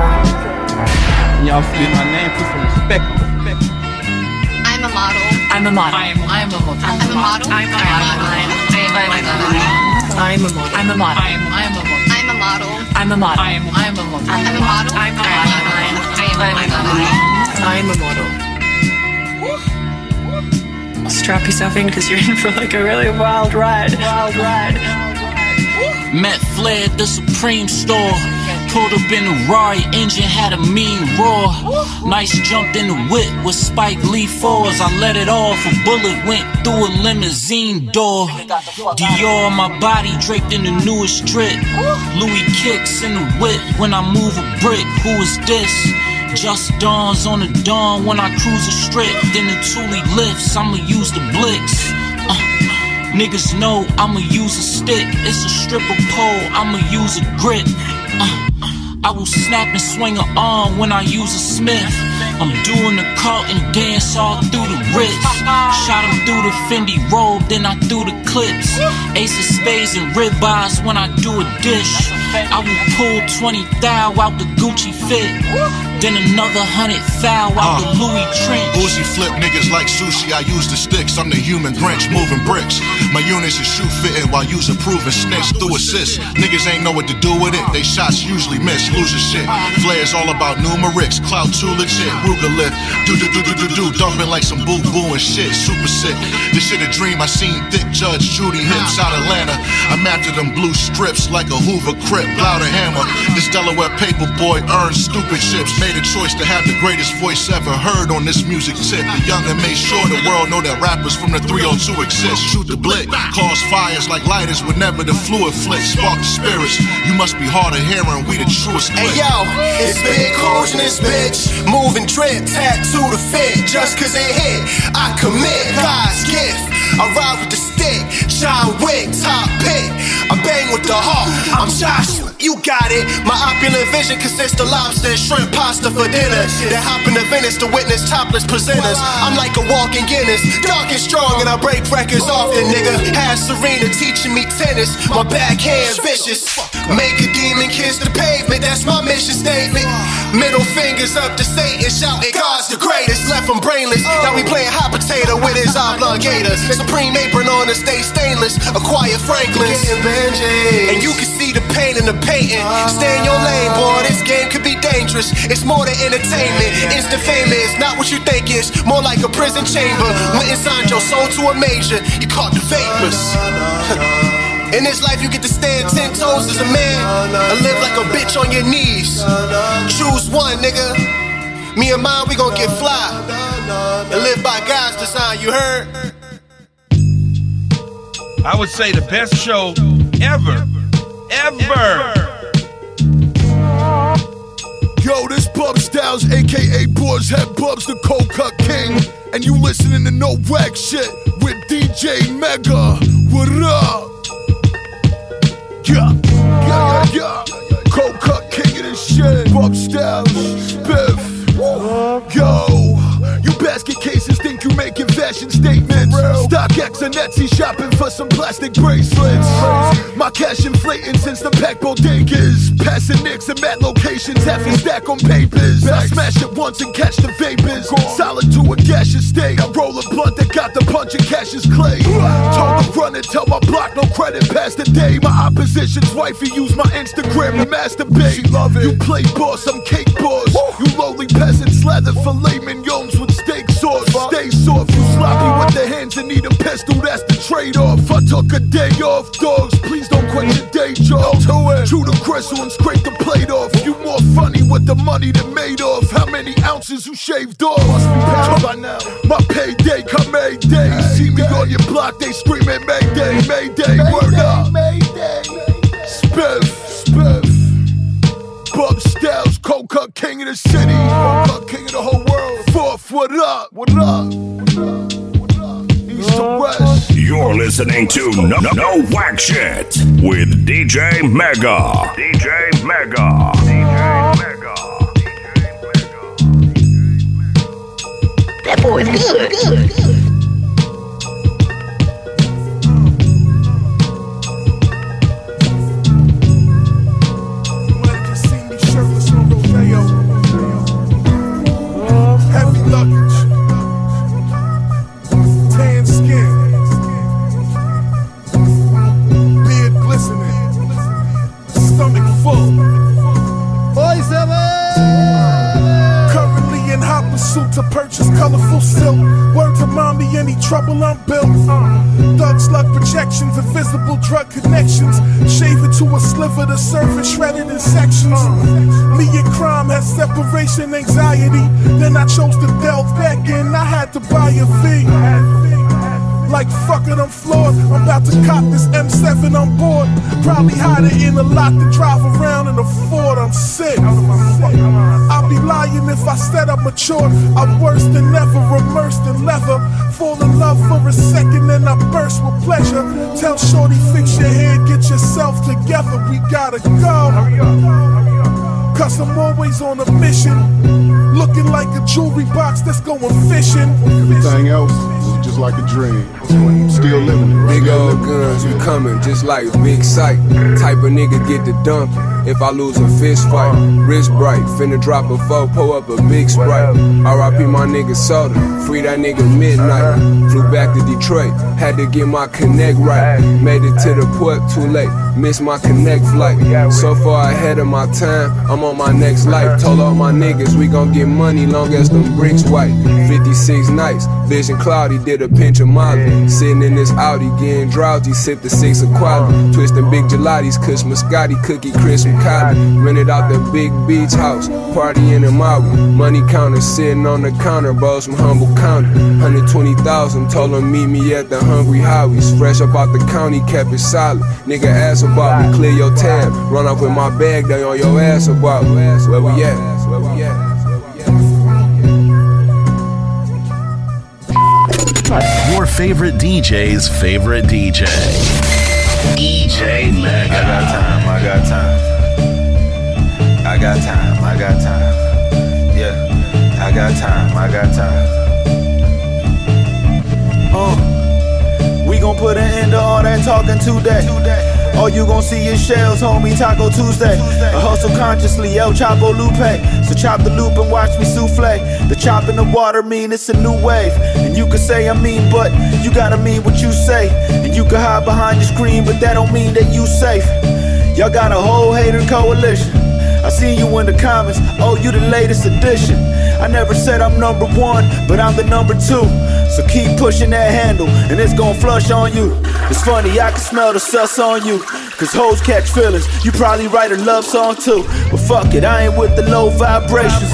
Y'all spit my name, put some respect. I'm a model. I'm a model. I'm, I'm a model. I'm a model. I'm a model. I'm a model. I'm a model. I'm a model. I'm a model. I'm a model. I'm I'm a model. I'm a model. I'm a model. I'm a model. Strap yourself in because you're in for like a really wild ride. Wild ride. Met Flair the Supreme store. Pulled up in the Rari, engine had a mean roar. Nice jumped in the whip with Spike Lee fours. I let it off, a bullet went through a limousine door. Dior my body draped in the newest drip. Louis kicks in the whip when I move a brick. Who is this? Just dawns on the dawn when I cruise a strip. Then the Thule lifts, I'ma use the blicks. Uh, Niggas know I'ma use a stick. It's a stripper pole, I'ma use a grip. Uh, I will snap and swing an arm when I use a Smith. I'm doing the Carlton dance all through the wrist. Shot him through the Fendi robe, then I threw the clips. Ace of spades and ribeyes when I do a dish. I will pull 20 thou out the Gucci fit. Then another hundred thou out the Louis trench. Boozy flip niggas like sushi, I use the sticks. I'm the human Grinch moving bricks. My units is shoe fitting while use approving snitch through assist. Niggas ain't know what to do with it, they shots usually miss, losing shit. Flair's all about numerics, clout too legit, Ruger. Do do do do do do, dumping like some boo boo and shit, super sick. This shit a dream, I seen thick Judge Judy hips out Atlanta. I'm after them blue strips like a Hoover Crip, louder hammer. This Delaware paper boy earned stupid chips. Made a choice to have the greatest voice ever heard on this music tip. The younger made sure the world know that rappers from the 302 exist. Shoot the blick, cause fires like lighters whenever the fluid flicks. Spark the spirits. You must be hard of hearing, we the truest. Hey yo, it's big coach in this bitch. Moving drip, tattoo to fit. Just cause it hit, I commit. God's gift. I ride with the stick. John Wick, top pick. I bang with the heart. I'm Joshua. You got it. My opulent vision consists of lobster and shrimp pasta for dinner. Then hop in the Venice to witness topless presenters. I'm like a walking Guinness, dark and strong, and I break records often, nigga. Have Serena teaching me tennis. My backhand vicious. Make a demon kiss the pavement. That's my mission statement. Middle fingers up to Satan, shouting God's the greatest. Left him brainless. Now we playing hot potato with his oblong gators. Supreme apron on to stay stainless. Acquire Franklin's. And you can see the pain in the painting. Stay in your lane, boy. This game could be dangerous. It's more than entertainment. Instant fame is not what you think it's more like a prison chamber. Went and signed your soul to a major. You caught the vapors. In this life, you get to stand ten toes as a man and live like a bitch on your knees. Choose one, nigga. Me and mine, we gon' get fly and live by God's design. You heard? I would say the best show ever, ever. Yo, this Bub Styles, aka Boys Head Bubs, the Cold Cut King. And you listening to No Whack Shit with DJ Mega. What up? Yeah, yeah, yeah, yeah. Cold Cut King of this shit. Bub Styles, Biff. Yo, you basket cases think you making fashion statements. StockX and Etsy shopping for some plastic bracelets. My cash inflating since the pack bodegas. Passing nicks at mad locations, half a stack on papers. I smash it once and catch the vapors. Solid to a gaseous state. I roll a blunt that got the punch and cash is clay. Told the run and tell my block no credit past the day. My opposition's wifey use my Instagram to masturbate. She love it. You play boss, I'm cake boss. You lowly peasants slather filet mignons with. Stay soft, you sloppy with the hands and need a pistol. That's the trade-off. I took a day off, dogs. Please don't quit your day job. Chew the gristle and scrape the plate off. You more funny with the money than made off. How many ounces you shaved off? Must be pounds by now. My payday come Mayday. See me on your block, they screaming Mayday, Mayday. Word up. Spiff, Spiff. Bub Styles, Cold Cut King of the city. Cold Cut King of the whole world. Fourth, what up? What up? East to West. You're listening to No, no, no Whack Shit with DJ Mega. DJ Mega. DJ Mega. That boy's good. Suit to purchase colorful silk. Word to mommy, any trouble I'm built. Thug slug projections, invisible drug connections. Shave it to a sliver, the surface shredded in sections. Me and crime had separation anxiety. Then I chose to delve back in. I had to buy a V. Like fuck it, I'm floored. I'm about to cop this M7 on board. Probably hide it in a lot to drive around in a Ford. I'm sick. I'll be lying if I said I'm mature. I'm worse than ever, immersed in leather. Fall in love for a second, then I burst with pleasure. Tell Shorty, fix your hair, get yourself together. We gotta go. Cause I'm always on a mission. Looking like a jewelry box that's going fishing. Everything else like a dream. Still living it. Big old guns, we coming just like big sight. Type of nigga get the dump if I lose a fist fight. Wrist bright, finna drop a foe, pull up a big sprite. RIP my nigga soda, free that nigga midnight. Flew back to Detroit, had to get my connect right. Made it to the port too late, missed my connect flight. So far ahead of my time, I'm on my next life. Told all my niggas we gon' get money long as them bricks white. 56 nights, vision cloudy, did a pinch of Molly. Sitting in this Audi, getting drowsy, sip the six of quality. Twisting big gelatis, kush Muscati, cookie crisp and Cali. Rented out the big beach house, partying in Maui. Money counter sitting on the counter, bros from Humboldt County. 120,000, told meet me at the Hungry Howies. Fresh up out the county, kept it solid. Nigga ask about me, clear your tab. Run off with my bag, they on your ass about me. Where we at? Where we at? Your favorite DJ's favorite DJ. DJ Mega. I got time, I got time. I got time, I got time. Yeah, I got time, I got time. Uh, we gon' put an end to all that talking today. All you gon' see is shells, homie, Taco Tuesday. I hustle consciously, El Chapo Lupe. So chop the loop and watch me souffle. The chop in the water mean it's a new wave. And you can say I mean, but you gotta mean what you say. And you can hide behind your screen, but that don't mean that you safe. Y'all got a whole hater coalition. I seen you in the comments, oh, you the latest addition. I never said I'm number one, but I'm the number two. So keep pushing that handle, and it's gonna flush on you. It's funny, I can smell the sus on you. Cause hoes catch feelings, you probably write a love song too. But fuck it, I ain't with the low vibrations.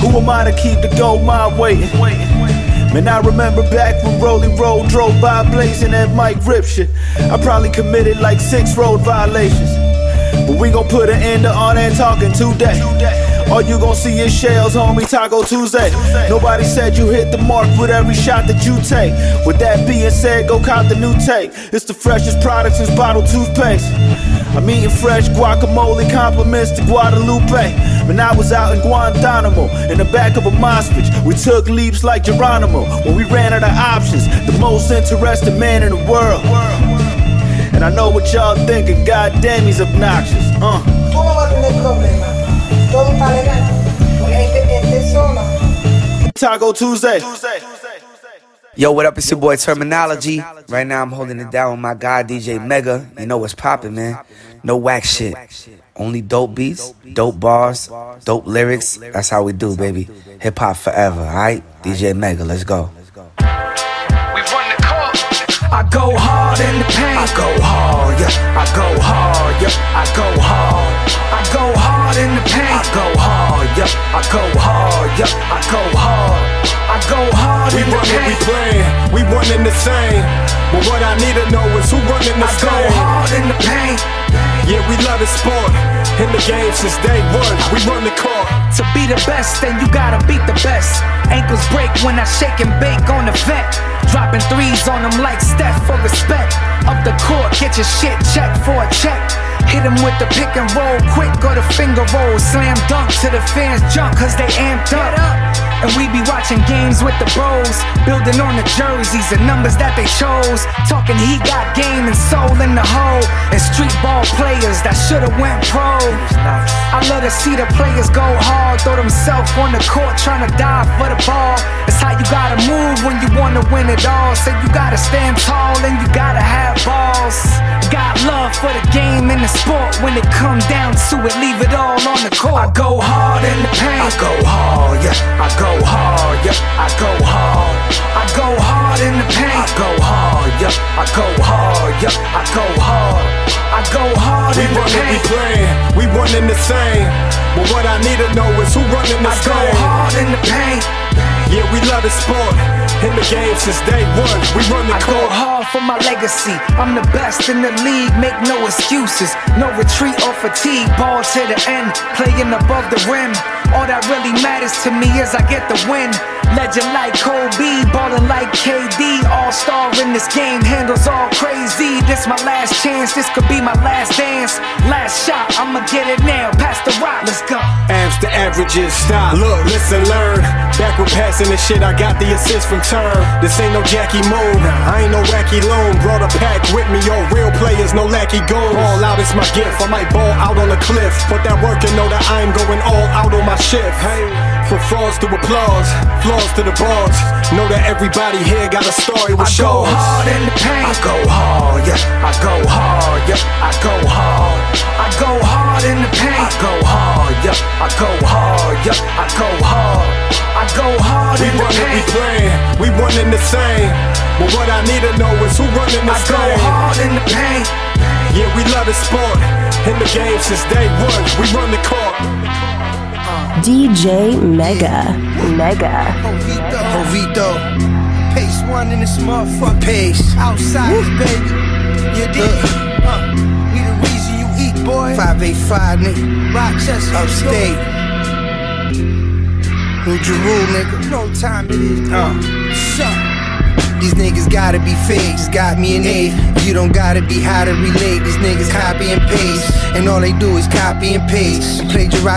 Who am I to keep the gold mine waiting? Man, I remember back when Rolly Road drove by blazing that Mike Rip shit. I probably committed like six road violations. But we gon' put an end to all that talking today. All you gon' see is shells, homie, Taco Tuesday. Nobody said you hit the mark with every shot that you take. With that being said, go cop the new take. It's the freshest product since bottled toothpaste. I'm eating fresh guacamole, compliments to Guadalupe. When I was out in Guantanamo, in the back of a Moskvich, we took leaps like Geronimo. When we ran out of options, the most interesting man in the world. And I know what y'all thinking, goddamn, he's obnoxious. Uh. Taco Tuesday. Yo, what up? It's your boy Terminology. Right now, I'm holding it down with my guy DJ Mega. You know what's popping, man. No whack shit. Only dope beats, dope bars, dope lyrics. That's how we do, baby. Hip hop forever, alright? DJ Mega, let's go. I go hard in the paint. I go hard, yeah. I go hard, yeah. I go hard. I go hard in the paint. I go hard, yeah. I go hard, yeah. I go hard. I go hard We in the run what we paint. playing, we running the same. But what I need to know is who running the I go same. hard in the paint. Yeah, we love the sport. In the game since day one, we run the court. To be the best, then you gotta beat the best. Ankles break when I shake and bake on the vet. Dropping threes on them like Steph for respect. Up the court, get your shit checked for a check. Hit him with the pick and roll, quick or the finger roll. Slam dunk to the fans jump cause they amped up. And we be watching games with the bros, building on the jerseys and numbers that they chose. Talking he got game and soul in the hole. And street ball players that should've went pro. I love to see the players go hard, throw themselves on the court trying to die for the ball. It's how you gotta move when you wanna win it all. Say you gotta stand tall and you gotta have balls. Got love for the game and the sport. When it come down to it, leave it all on the court. I go hard in the paint. I go hard, yeah. I go hard, yeah. I go hard. I go hard in the paint. I go hard, yeah. I go hard, yeah. I go hard. I go hard We in the running, we paint. playing, we running the same. But what I need to know is who running the same. I go hard in the paint. Yeah, we love the sport. In the game since day one, we run the I go court. hard for my legacy. I'm the best in the league, make no excuses. No retreat or fatigue, ball to the end, playing above the rim. All that really matters to me is I get the win. Legend like Kobe, ballin' like KD, all star in this game, handles all crazy. This my last chance, this could be my last dance. Last shot, I'ma get it now. Pass the rock, let's go. Abs averages, stop. Look, listen, learn. Back with passing this shit, I got the assist from turn. This ain't no Jackie Moon, I ain't no wacky loon. Brought a pack with me, yo, real players, no lackey goons. All out is my gift, I might ball out on the cliff. Put that work and know that I'm going all out on my shift. Hey, from frauds to applause, flaws to the bars. Know that everybody here got a story with I go hard in the paint. I go hard, yeah. I go hard, yeah. I go hard. I go hard in the paint. I go hard, yeah. I go hard, yeah. I go hard. I go hard We in the running, we paint. playing, we running the same. But what I need to know is who running I this go hard in the paint. Yeah, we love the sport. In the game since day one, we run the court. DJ Mega. Mega. Jovito. Pace one in this motherfucker. Pace. Outside, baby. You dig? Uh, we the reason you eat, boy. 585, nigga. Rochester. Upstate. New Jeru, nigga. You know what time it is. Uh. Shut. These niggas gotta be fake, just got me an A. You don't gotta be how to relate. These niggas copy and paste, and all they do is copy and paste.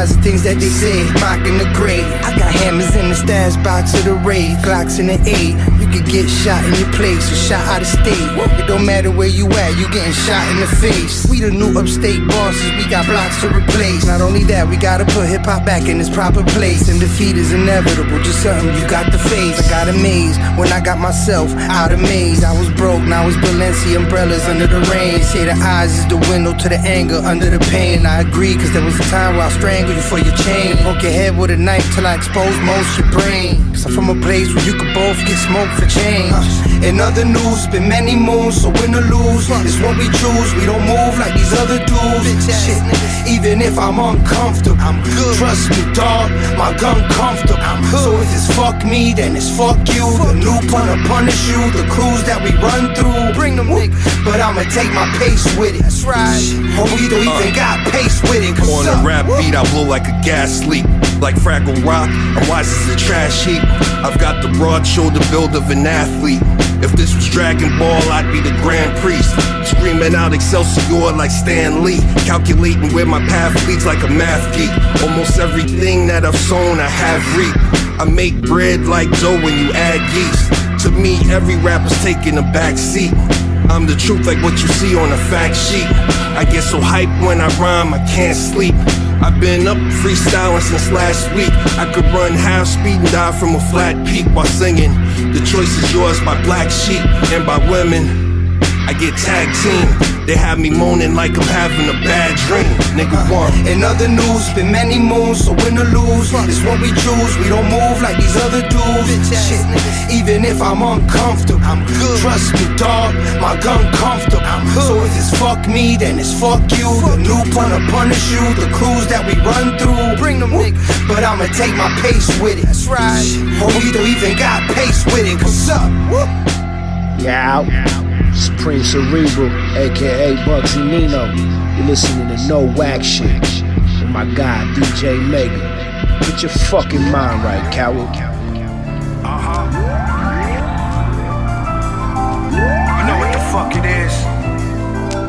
The things that they say, mocking the great. I got hammers in the stash box of the rave, Glocks in the eight. You could get shot in your place or shot out of state. It don't matter where you at, you getting shot in the face. We the new upstate bosses, we got blocks to replace. Not only that, we gotta put hip hop back in its proper place. And defeat is inevitable, just something you got to face. I got amazed when I got myself out of maze. I was broke, now it's Balenci umbrellas under the rain. Say the eyes is the window to the anger under the pain. I agree, cause there was a time where I strangled you for your chain. Poke your head with a knife till I expose most your brain. Cause I'm from a place where you could both get smoked for change. In other news, been many moons, so win or lose, it's what we choose. We don't move like these other dudes. Shit, even if I'm uncomfortable, I'm good. Trust me, dog, my gun comfortable. So if it's fuck me, then it's fuck you. The new punter punish you. The crews that we run through, bring them niggas. But I'ma take my pace with it. That's right. Homie, don't even uh. got pace with it. 'cause On up- a rap beat, I blow like a gas leak. Like Fraggle Rock, I'm wise as a trash heap. I've got the broad shoulder build of an athlete. If this was Dragon Ball, I'd be the Grand Priest. Screaming out Excelsior like Stan Lee. Calculating where my path leads like a math geek. Almost everything that I've sown, I have reaped. I make bread like dough when you add yeast. Me, every rapper's taking a back seat. I'm the truth like what you see on a fact sheet. I get so hyped when I rhyme, I can't sleep. I've been up freestyling since last week. I could run half speed and die from a flat peak while singing. The choice is yours by Black Sheep and by women. I get tag team. They have me moaning like I'm having a bad dream. Nigga one. In other news, been many moons, so win or lose, it's what we choose. We don't move like these other dudes. Shit, even if I'm uncomfortable, I'm good. Trust me, dog, my gun comfortable. I'm good. So if it's fuck me, then it's fuck you. The new punter punish you. The crews that we run through, bring them niggas. But I'ma take my pace with it. That's right. Homie, don't even got pace with it. What's up? Yeah, Supreme Cerebral, aka Bugsy Nino. You're listening to No Whack Shit with my guy DJ Mega. Get your fucking mind right, coward. Uh-huh. You know what the fuck it is.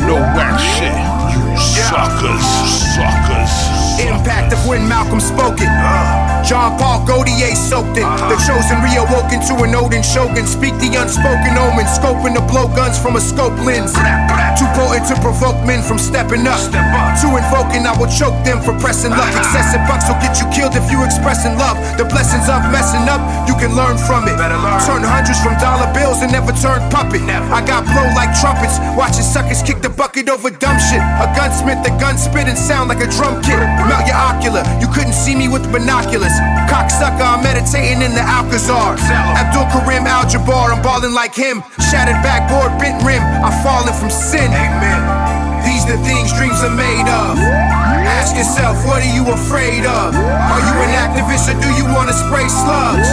No whack shit, you suckers, suckers. Impact of when Malcolm spoke it. John Paul Gaultier soaked in. The chosen reawoken to an Odin Shogun. Speak the unspoken omen, scoping to blow guns from a scope lens. Too potent to provoke men from stepping up. Too invoking, I will choke them for pressing luck. Excessive bucks will get you killed if you expressing love. The blessings of messing up, you can learn from it. Turn hundreds from dollar bills and never turn puppet. I got blow like trumpets, watching suckers kick the bucket over dumb shit. A gunsmith, the gun spit and sound like a drum kit. Melt your ocular, you couldn't see me with binoculars. Cocksucker, I'm meditating in the Alcazar. Abdul Karim Al Jabbar, I'm balling like him. Shattered backboard, bent rim, I'm falling from sin. Amen. These the things dreams are made of. Ask yourself, what are you afraid of? Are you an activist or do you wanna spray slugs?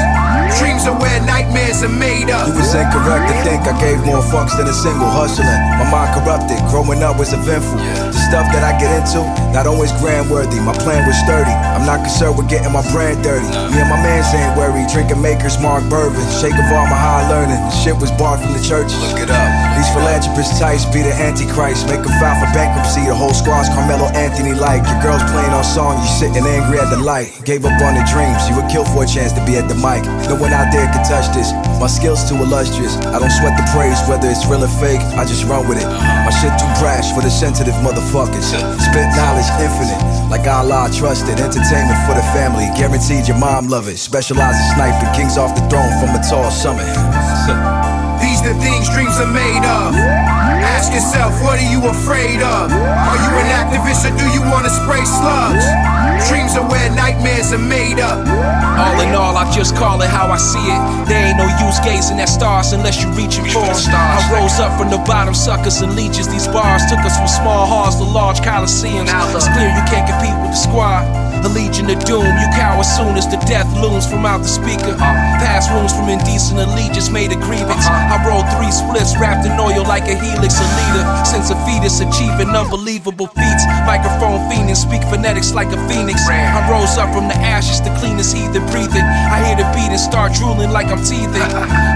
Dreams are where nightmares are made of. You was incorrect to think I gave more fucks than a single hustling. My mind corrupted, growing up was eventful. The stuff that I get into, not always grand worthy. My plan was sturdy. I'm not concerned with getting my brand dirty. Me and my mans ain't worried. Drinking Maker's Mark Bourbon. Shake of all my high learning. The shit was bought from the church. Look it up. These philanthropists types be the antichrist. Make a file for bankruptcy. The whole squad's Carmelo Anthony like. Your girl's playing on song, you sitting angry at the light. Gave up on the dreams, you would kill for a chance to be at the mic. No one out there can touch this. My skills too illustrious. I don't sweat the praise, whether it's real or fake. I just run with it. My shit too brash for the sensitive motherfuckers. Spit knowledge infinite, like Allah trusted. Entertainment for the family, guaranteed your mom love it. Specialize in sniping kings off the throne from a tall summit. These the things dreams are made of. Ask yourself, what are you afraid of? Are you an activist or do you wanna spray slugs? Dreams are where nightmares are made up. All in all, I just call it how I see it. There ain't no use gazing at stars unless you're reaching for them. I rose up from the bottom, suckers and leeches. These bars took us from small halls to large coliseums. It's clear you can't compete with the squad. A legion of doom, you cower soon as the death looms from out the speaker. Past wounds from indecent allegiance made a grievance. I rolled three splits wrapped in oil like a helix, a leader. Since a fetus achieving unbelievable feats. Microphone fiending, speak phonetics like a phoenix. I rose up from the ashes, the cleanest heathen breathing. I hear the and start drooling like I'm teething.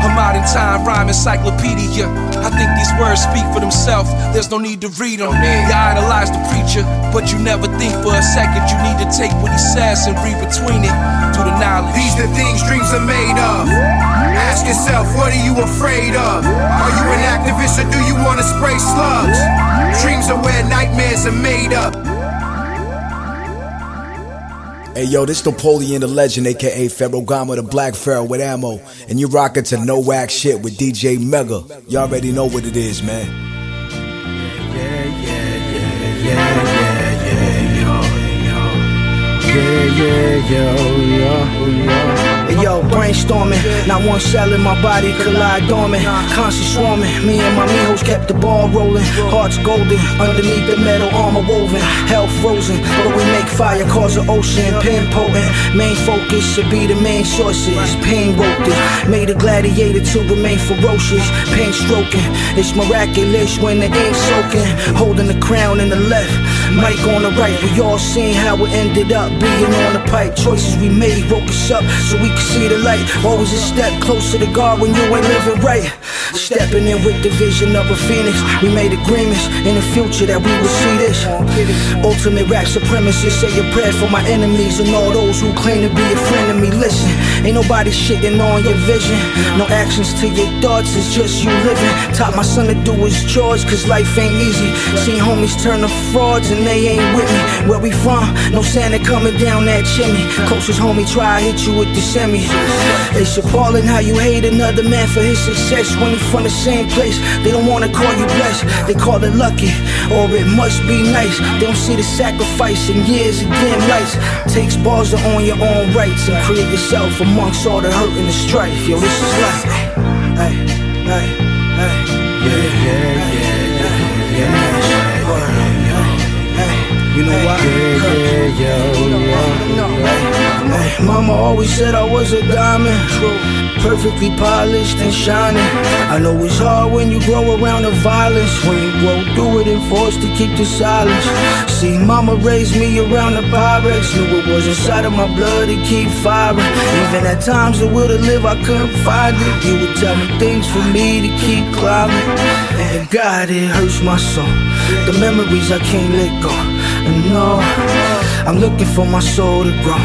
A modern time rhyme encyclopedia. I think these words speak for themselves. There's no need to read them. You idolize the preacher, but you never think for a second you need to take what he says and read between it to the knowledge. These the things dreams are made of. Ask yourself, what are you afraid of? Are you an activist or do you wanna spray slugs? Dreams are where nightmares are made up. Hey yo, this Napoleon the Legend, aka Gama the Black Pharaoh with ammo. And you rockin' to no whack shit with DJ Mega. You already know what it is, man. Yeah, yeah, yeah, yeah, yeah, yeah, yo, yo, yo. Hey, yo, brainstorming. Not one cell in my body could lie dormant. Constant swarming. Me and my mijos kept the ball rolling. Hearts golden. Underneath the metal armor woven. Hell frozen. But we make fire cause the ocean. Pin potent. Main focus should be the main sources. Pain wrote this. Made a gladiator to remain ferocious. Pain stroking. It's miraculous when the ink soaking. Holding the crown in the left. Mic on the right. We all seen how it ended up being on the pipe. Choices we made woke us up so we could see the light. Always a step closer to God when you ain't living right. Stepping in with the vision of a phoenix. We made agreements in the future that we would see this. Ultimate rap supremacists say a prayer for my enemies and all those who claim to be a friend of me. Listen, ain't nobody shitting on your vision. No actions to your thoughts, it's just you living. Taught my son to do his chores, cause life ain't easy. Seen homies turn to frauds and they ain't with me. Where we from? No Santa coming down that chimney. Closest homie try hit you with the It's appalling how you hate another man for his success when he from the same place. They don't wanna call you blessed, they call it lucky, or it must be nice. They don't see the sacrifice in years of dim lights. Takes balls to own your own rights and create yourself amongst all the hurt and the strife. Yo, this is life. Hey, hey, hey, yeah, yeah, yeah, yeah, yeah. You know why? Mama always said I was a diamond. Perfectly polished and shining. I know it's hard when you grow around the violence. When you grow through it and forced to keep the silence. See, mama raised me around the pirates. Knew it was inside of my blood to keep firing. Even at times the will to live, I couldn't find it. You would tell me things for me to keep climbing. And God, it hurts my soul. The memories I can't let go. No, I'm looking for my soul to grow.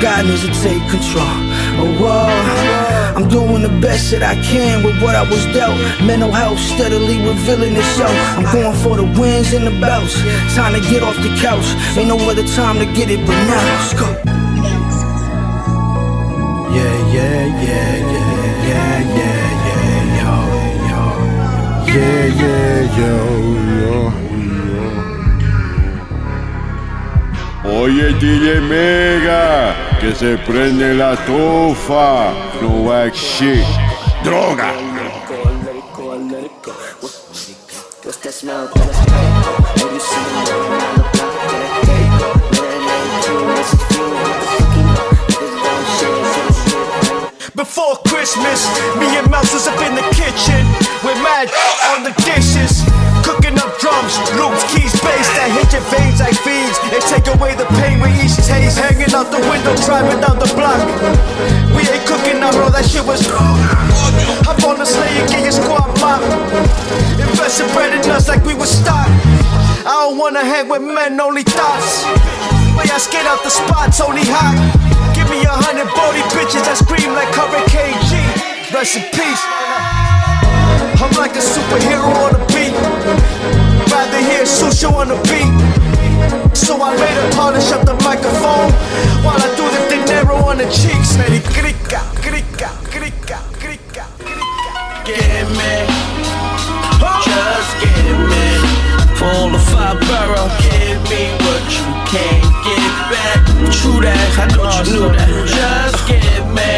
God needs to take control. Oh, whoa. I'm doing the best that I can with what I was dealt. Mental health steadily revealing itself. I'm going for the wins and the belts. Time to get off the couch. Ain't no other time to get it but now. Let's go. Yeah, yeah, yeah, yeah, yeah, yeah, yeah, yo, yo. Yeah, yeah, yo. Oye DJ Mega, que se prende la tofa, no wax shit, droga. Before Christmas, me and Mouse is up in the kitchen with mad on the dishes. Cooking up drums, loops, keys, that hit your veins like fiends and take away the pain with each taste. Hanging out the window, driving down the block. We ain't cooking now, bro, that shit was. Hop on the sleigh and get your squad mop. Investing bread in us like we was stock. I don't wanna hang with men, only thoughts. But I skate out the spots, only hot. Give me a hundred body bitches that scream like Hurricane G. Rest in peace. I'm like a superhero on a beat. Rather hear Susho on the beat. So I later polish up the microphone while I do the dinero on the cheeks. Ready, grika, grika, grika, grika. Get me, just get me. All the five give me what you can't get back. True that, I thought you knew that. Just get me,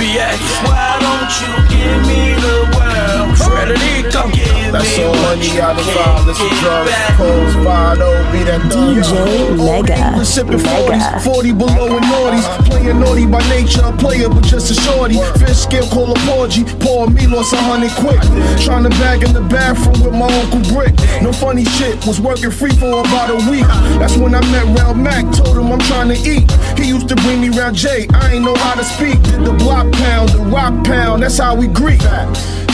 BX. Why don't you give me the world? Frederico, give That's me all money out of can't violence and get drugs. back. Coles, Fido, oh, be that thug. DJ Mega. was sipping Mega. 40s, 40 below and naughties. Playing naughty by nature, a player but just a shorty. Fish scale, call a porgy. Poor me lost a hundred quick. Trying to bag in the bathroom with my Uncle Brick. No funny shit, was working free for about a week. That's when I met Ralph Mac, told him I'm trying to eat. He used to bring me round Jay, I ain't know how to speak. Did the block pound, the rock pound, that's how we greet.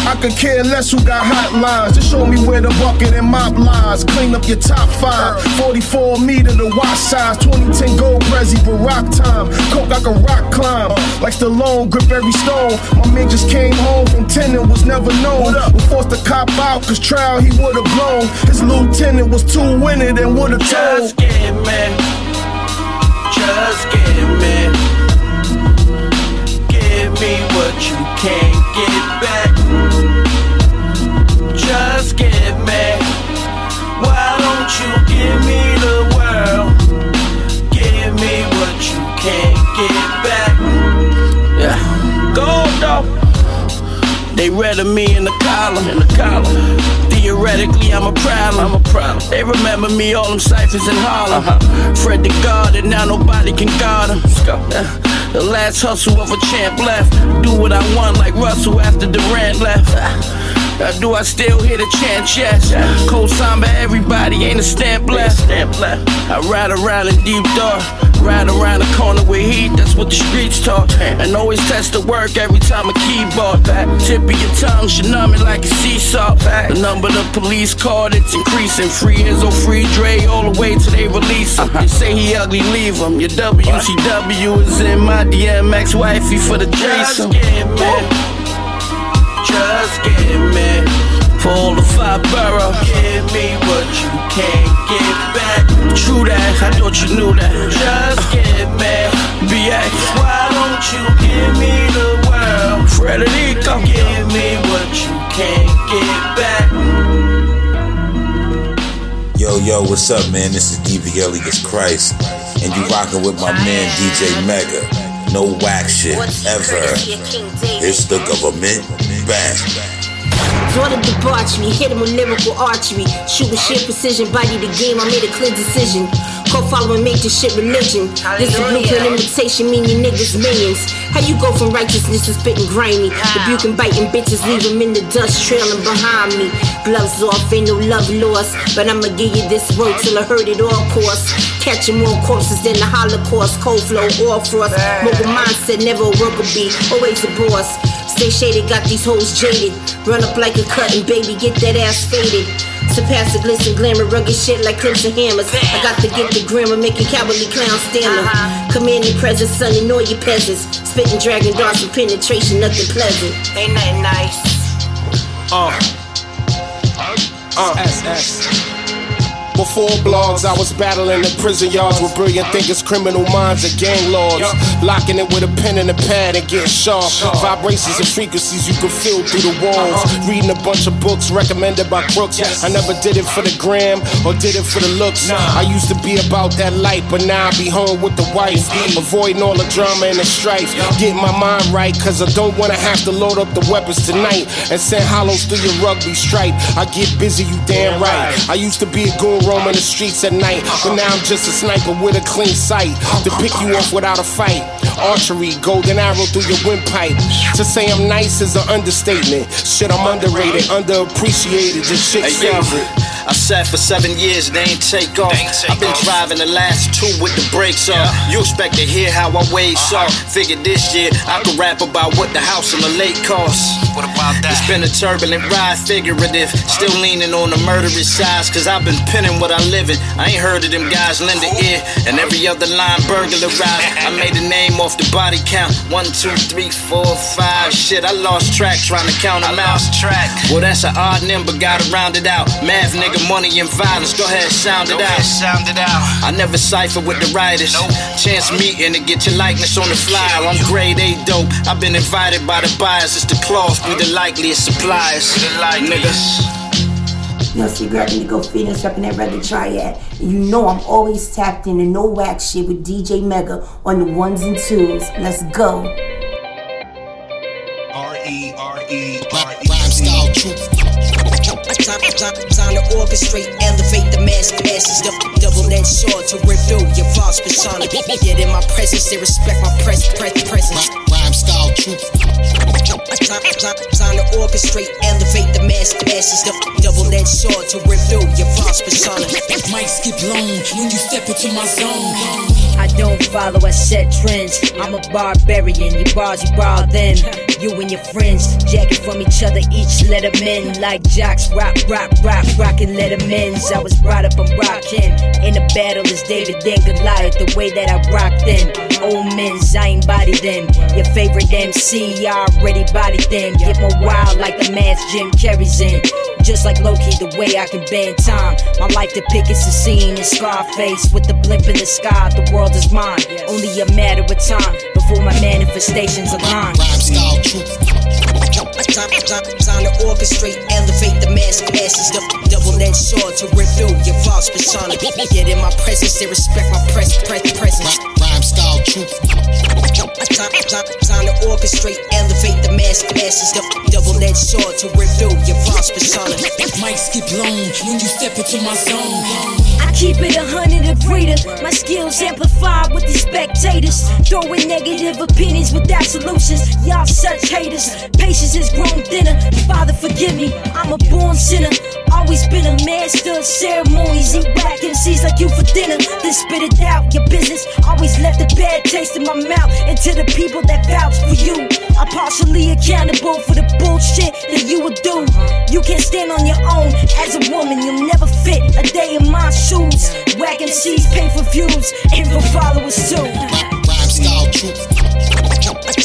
I could care less who got hotlines. Just show me where the bucket and mop lies. Clean up your top five. 44 meter, the watch size. 2010 gold Prezi, but rock time. Coke, I can rock climb. Like Stallone, grip every stone. My man just came home from 10 and was never known. Was forced to cop out, cause trial he would've blown. His lieutenant was too winning and would've told. Just get me, just get me. Give me what you can't get back. Get me. Why don't you give me the world? Give me what you can't get back. Yeah, go though. They read of me in the column. In the column. Theoretically, I'm a problem. I'm a problem. They remember me, all them ciphers in Harlem. Uh-huh. Fred the God, and now nobody can guard him. Let's go. Yeah. The last hustle of a champ left. Do what I want, like Russell after Durant left. Do I still hear the chant? Yes. Cold samba, everybody ain't a stamp left. I ride around in deep dark. Ride around the corner with heat, that's what the streets talk. And always test the work every time a keyboard back. Tip of your tongue should numb it like a seesaw. The number the police called, it's increasing. Free Izzo, free Dre, all the way till they release him. Uh-huh. They say he ugly, leave him. Your WCW is in my DMX wifey for the threesome. Just get me, just get me. For all the five borough, give me what you can't get back. True that, I thought you knew that. Just get me, BX. Why don't you give me the world? Frederico, give me what you can't get back. Yo, yo, what's up, man? This is Evie Elias Christ, and you rocking with my man DJ Mega. No whack shit ever. It's the government bang. Draw the debauchery, hit him with lyrical archery. Shoot with sheer precision, body the game, I made a clear decision. Co following, make this shit religion. This is blueprint imitation, meaning niggas millions. How you go from righteousness to spitting grimy? Rebuking, biting bitches, leave them in the dust, trailing behind me. Gloves off, ain't no love lost. But I'ma give you this word till I heard it all course. Catching more corpses than the Holocaust, cold flow, all frost. Mobile mindset, never a worker bee, always a boss. Stay shaded, got these hoes jaded. Run up like a cut and baby, get that ass faded. Surpass the glitz and glamour, rugged shit like crimson hammers. I got to get the grammar, making cowardly clowns stand them. Commanding presence, son, ignore your peasants. Spitting dragon darts and penetration, nothing pleasant. Ain't nothing nice. Uh. Uh. SS. Before blogs, I was battling in prison yards with brilliant thinkers, criminal minds, and gang lords. Locking it with a pen and a pad and getting sharp. Vibrations and frequencies you could feel through the walls. Reading a bunch of books recommended by crooks. I never did it for the gram or did it for the looks. I used to be about that light, but now I be home with the wife. Avoiding all the drama and the strife. Getting my mind right, cause I don't wanna have to load up the weapons tonight and send hollows through your rugby stripe. I get busy, you damn right. I used to be a goon roaming the streets at night, but now I'm just a sniper with a clean sight to pick you off without a fight. Archery, golden arrow through your windpipe. To say I'm nice is an understatement. Shit, I'm underrated, underappreciated, just shit favorite. I sat for seven years, they ain't take off. I've been driving the last two with the brakes off. You expect to hear how I weigh uh-huh. off. Figured this year I could rap about what the house on the lake costs. What about that? It's been a turbulent ride, figurative. Still uh-huh. leaning on the murderous sides, cause I've been pinning what I live in. I ain't heard of them guys lend an ear, and every other line burglarized. I made a name off the body count. One, two, three, four, five. Shit, I lost track trying to count them out. track. Well, that's an odd number, gotta round it out. Math, nigga, money and violence. Go ahead, sound it out. Sound it out. I never cipher with the writers. Chance meeting to get your likeness on the flyer. I'm grade A dope. I've been invited by the buyers. It's the cloth. we the likeliest suppliers. Niggas. You know, you grabbing to go fitness up in that regular triad. And you know I'm always tapped in and no whack shit with DJ Mega on the ones and twos. Let's go. Time, time, time to orchestrate, elevate the mass masses. Double, double edged sword to rip through your false persona. Get in my presence, they respect my pres, pres, presence. Rhyme style truth. Time, time, time to orchestrate, elevate the mass masses. Double edged sword to rip through your false persona. Might skip long when you step into my zone. I don't follow, I set trends. I'm a barbarian, you bars, you borrow them. You and your friends, jacking from each other, each let 'em in. Like jocks, rock, rock, rock, rock, rockin' lettermans. I was brought up, I'm rockin'. In a battle, it's David and Goliath, the way that I rock them. Old men's, I ain't body them. Your favorite MC, I already bodied them. Get more wild like the mask Jim Carrey's in. Just like Loki, the way I can bend time. My life depicts a scene in Scarface with the blimp in the sky. The world is mine. Only a matter of time before my manifestations align. Rhyme style truth. Time, time, time to orchestrate, elevate the mass masses. Dou- Double edged sword to rip through your false persona. Get in my presence, they respect my pres, pres, presence. Rhyme style truth. Time, time, time to orchestrate, elevate the mass masses. Dou- Double edged sword to rip through your false persona. Might skip long when you step into my zone. I keep it a hundred and greater. My skills amplified with these spectators. Throwing negative opinions without solutions. Y'all such haters. Patience grown thinner. Father, forgive me. I'm a born sinner. Always been a master of ceremonies. Eat whack MCs like you for dinner. Then spit it out. Your business always left a bad taste in my mouth. And to the people that vouch for you, I'm partially accountable for the bullshit that you would do. You can't stand on your own as a woman. You'll never fit a day in my shoes. Whack MCs pay for views and for followers too. Rhyme style truth.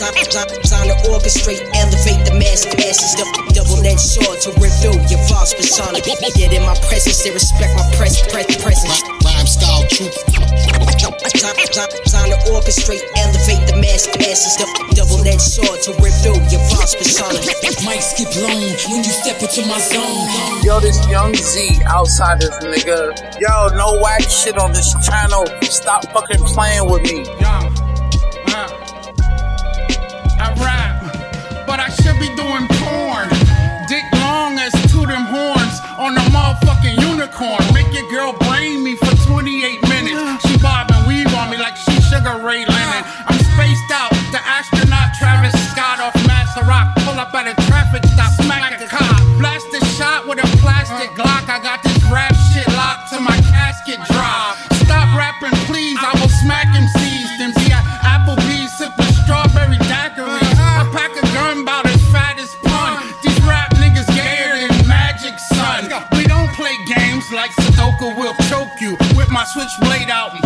Time, time, time to orchestrate, elevate the mass masses. Dou- Double edged sword to rip through your false persona. Get in my presence, they respect my pres, pres, presence. Rhyme style truth. Time, time, time to orchestrate, elevate the mass masses. Dou- Double edged sword to rip through your false persona. Might skip long when you step into my zone. Yo, this young Z outsiders nigga. Yo, no whack shit on this channel. Stop fucking playing with me. Should be doing porn. Dick long as two them horns on a motherfucking unicorn. Make your girl brain me for 28 minutes. She bob and weave on me like she Sugar Ray Leonard. I'm spaced out, the astronaut Travis Scott off Master Rock. Pull up at a traffic stop, smack a cop. Blast a shot with a plastic Glock. I got this switchblade out and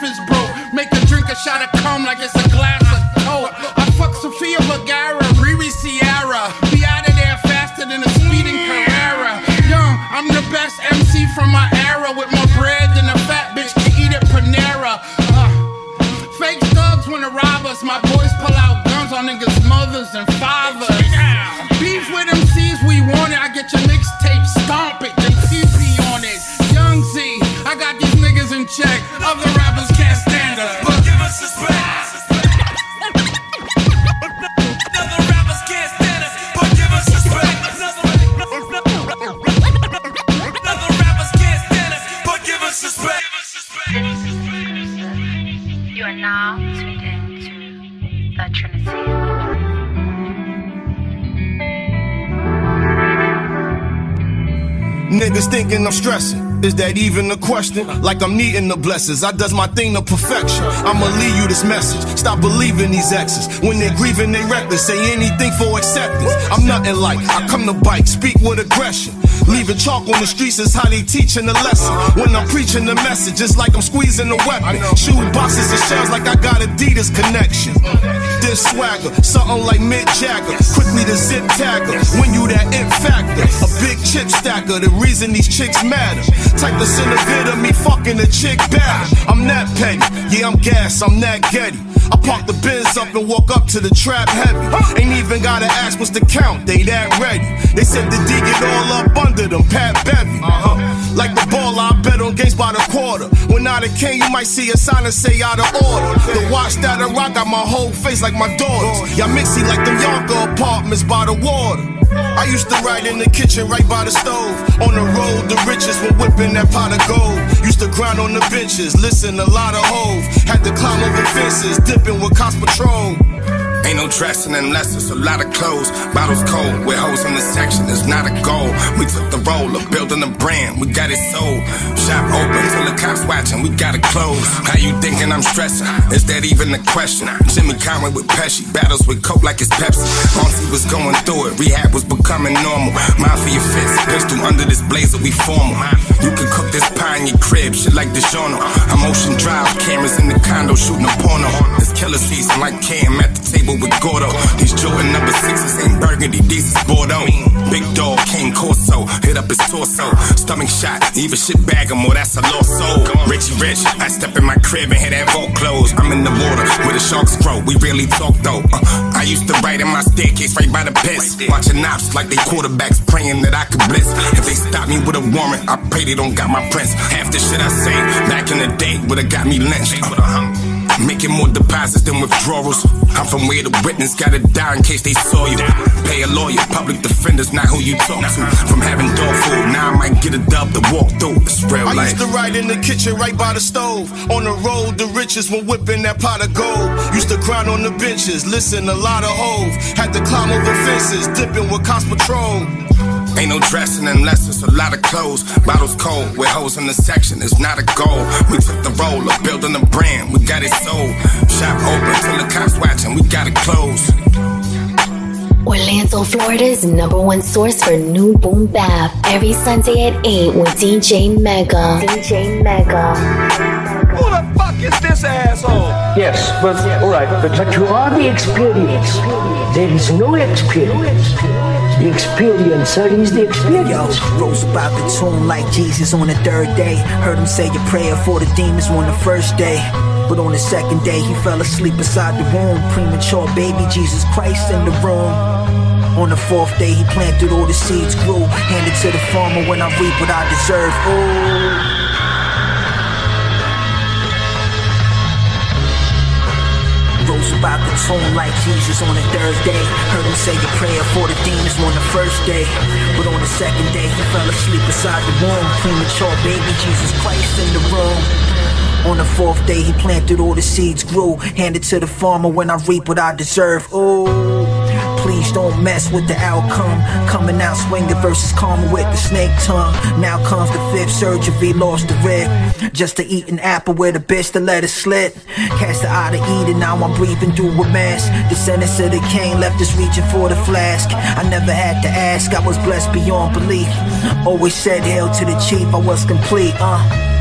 my shaft is broke. Make her drink a shot of cum like it's a glass of coke. I fuck Sofia Vergara, Riri Sierra. Be out of there faster than a speeding Carrera. Young, I'm the best MC from my era with more Is that even a question? Like I'm needing the blessings. I does my thing to perfection. I'ma leave you this message. Stop believing these exes. When they're grieving, they reckless. Say anything for acceptance. I'm nothing like. I come to bite, speak with aggression. Leaving chalk on the streets is how they teaching the lesson. When I'm preaching the message, it's like I'm squeezing a weapon. Shoot boxes and shells like I got Adidas connection. This swagger, something like Mick Jagger. Quickly the zip tagger. When you that it factor, a big chip stacker. The reason these chicks matter. Type to send a vid of me fucking a chick back. I'm that petty, yeah I'm gas, I'm that getty. I park the Benz up and walk up to the trap heavy. Ain't even gotta ask what's the count, they that ready. They said the D get all up under them, Pat Bevy. Uh-huh. Like the ball, I bet on games by the quarter. When I the king, you might see a sign and say out of order. The watch that I rock got my whole face like my daughters. Y'all mixy like them Yonka apartments by the water. I used to ride in the kitchen right by the stove. On the road, the riches were whipping that pot of gold. Used to grind on the benches, listen a lot of Hov. Had to climb over fences, dipping with cost patrol. Ain't no dressing unless it's a lot of clothes. Bottles cold with hoes in the section is not a goal. We took the role of building a brand, we got it sold. Shop open till the cops watching, we got it close. How you thinking I'm stressing? Is that even a question? Jimmy Conway with Pesci, battles with Coke like it's Pepsi. Auntie was going through it, rehab was becoming normal. Mafia fits, pistol under this blazer, we formal. You can cook this pie in your crib, shit like DiGiorno. I'm ocean drive, cameras in the condo shooting a porno. It's killer season like Cam at the table with Gordo. These Jordan number sixes ain't burgundy, these is Bordeaux. Big dog Cane Corso, hit up his torso. Stomach shot, even shit bag him, or that's a lost soul. Richie Rich, I step in my crib and hit that vault close. I'm in the water where the sharks grow. We really talk though. Uh, I used to write in my staircase right by the piss. Watching ops like they quarterbacks, praying that I could blitz. If they stop me with a warrant, I pray they don't got my prints. Half the shit I say back in the day would've got me lynched. Uh, Making more deposits than withdrawals. I'm from where the witness gotta die in case they saw you. Pay a lawyer, public defender's not who you talk to. From having dog food, now I might get a dub to walk through. It's real I life. used to ride in the kitchen right by the stove. On the road, the riches when whipping that pot of gold. Used to grind on the benches, listen a lot of Hov. Had to climb over fences, dipping with cost patrol. Ain't no dressing unless it's a lot of clothes. Bottles cold with hoes in the section is not a goal. We took the role of building a brand, we got it sold. Shop open till the cops watching, we got it closed. Orlando, Florida's number one source for new boom bap. Every Sunday at 8 with DJ Mega. DJ Mega. Who the fuck is this asshole? Yes, but alright, but, but you are the experience. There is no experience. The experiencer is the experience. Yo, rose about the tomb like Jesus on the third day. Heard him say a prayer for the demons on the first day. But on the second day, he fell asleep beside the womb. Premature baby Jesus Christ in the room. On the fourth day, he planted all the seeds grew. Handed to the farmer when I reap what I deserve. Ooh. Rose about the tomb like Jesus on the third day. Heard him say a prayer for the demons on the first day. But on the second day, he fell asleep beside the womb. Premature baby Jesus Christ in the room. On the fourth day, he planted all the seeds grew. Handed to the farmer when I reap what I deserve. Ooh. Please don't mess with the outcome. Coming out swinging versus karma with the snake tongue. Now comes the fifth surgery, lost the rib. Just to eat an apple with a bitch to let it slip. Cast the eye to eat it, now I'm breathing through a mask. The sentence of the king left us reaching for the flask. I never had to ask, I was blessed beyond belief. Always said hail to the chief, I was complete, uh.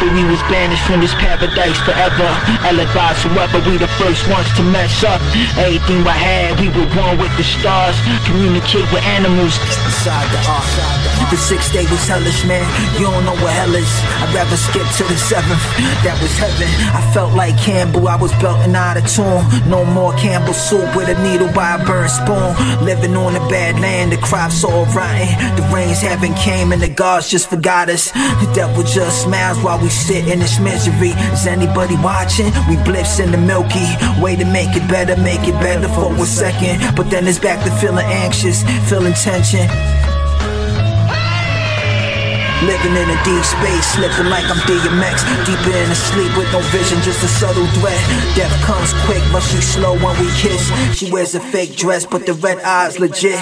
But we was banished from this paradise forever. Advise whoever we the first ones to mess up. Everything I had, we were one with the stars. Communicate with animals inside the ark The sixth day was hellish, man. You don't know what hell is. I'd rather skip to the seventh. That was heaven. I felt like Campbell, I was belting out of tune. No more Campbell soup with a needle by a burned spoon. Living on a bad land, the crops all rotten. The rains haven't came and the gods just forgot us. The devil just smiles while we sit in this misery. Is anybody watching? We blips in the milky. Way to make it better, make it better for a second. But then it's back to feeling anxious, feeling tension. Living in a deep space, slipping like I'm DMX. Deeper in the sleep with no vision, just a subtle threat. Death comes quick, but she's slow when we kiss. She wears a fake dress, but the red eyes legit.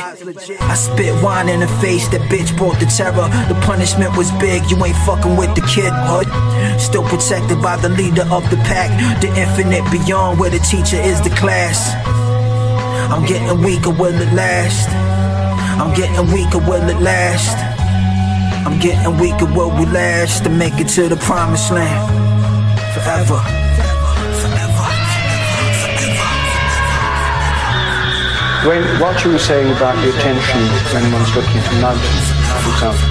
I spit wine in her face, that bitch brought the terror. The punishment was big, you ain't fucking with the kid, hood. Still protected by the leader of the pack. The infinite beyond where the teacher is the class. I'm getting weaker, will it last? I'm getting weaker, will it last? I'm getting weaker, will we last to make it to the promised land? Forever. When, what you were saying about the attention when one's looking at a mountain, for example,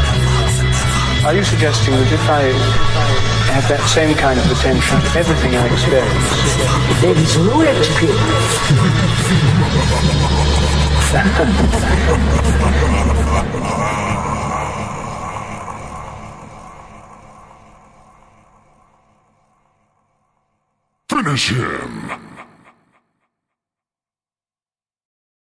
are you suggesting that if I have that same kind of attention to everything I experience, it's there is no Finish him!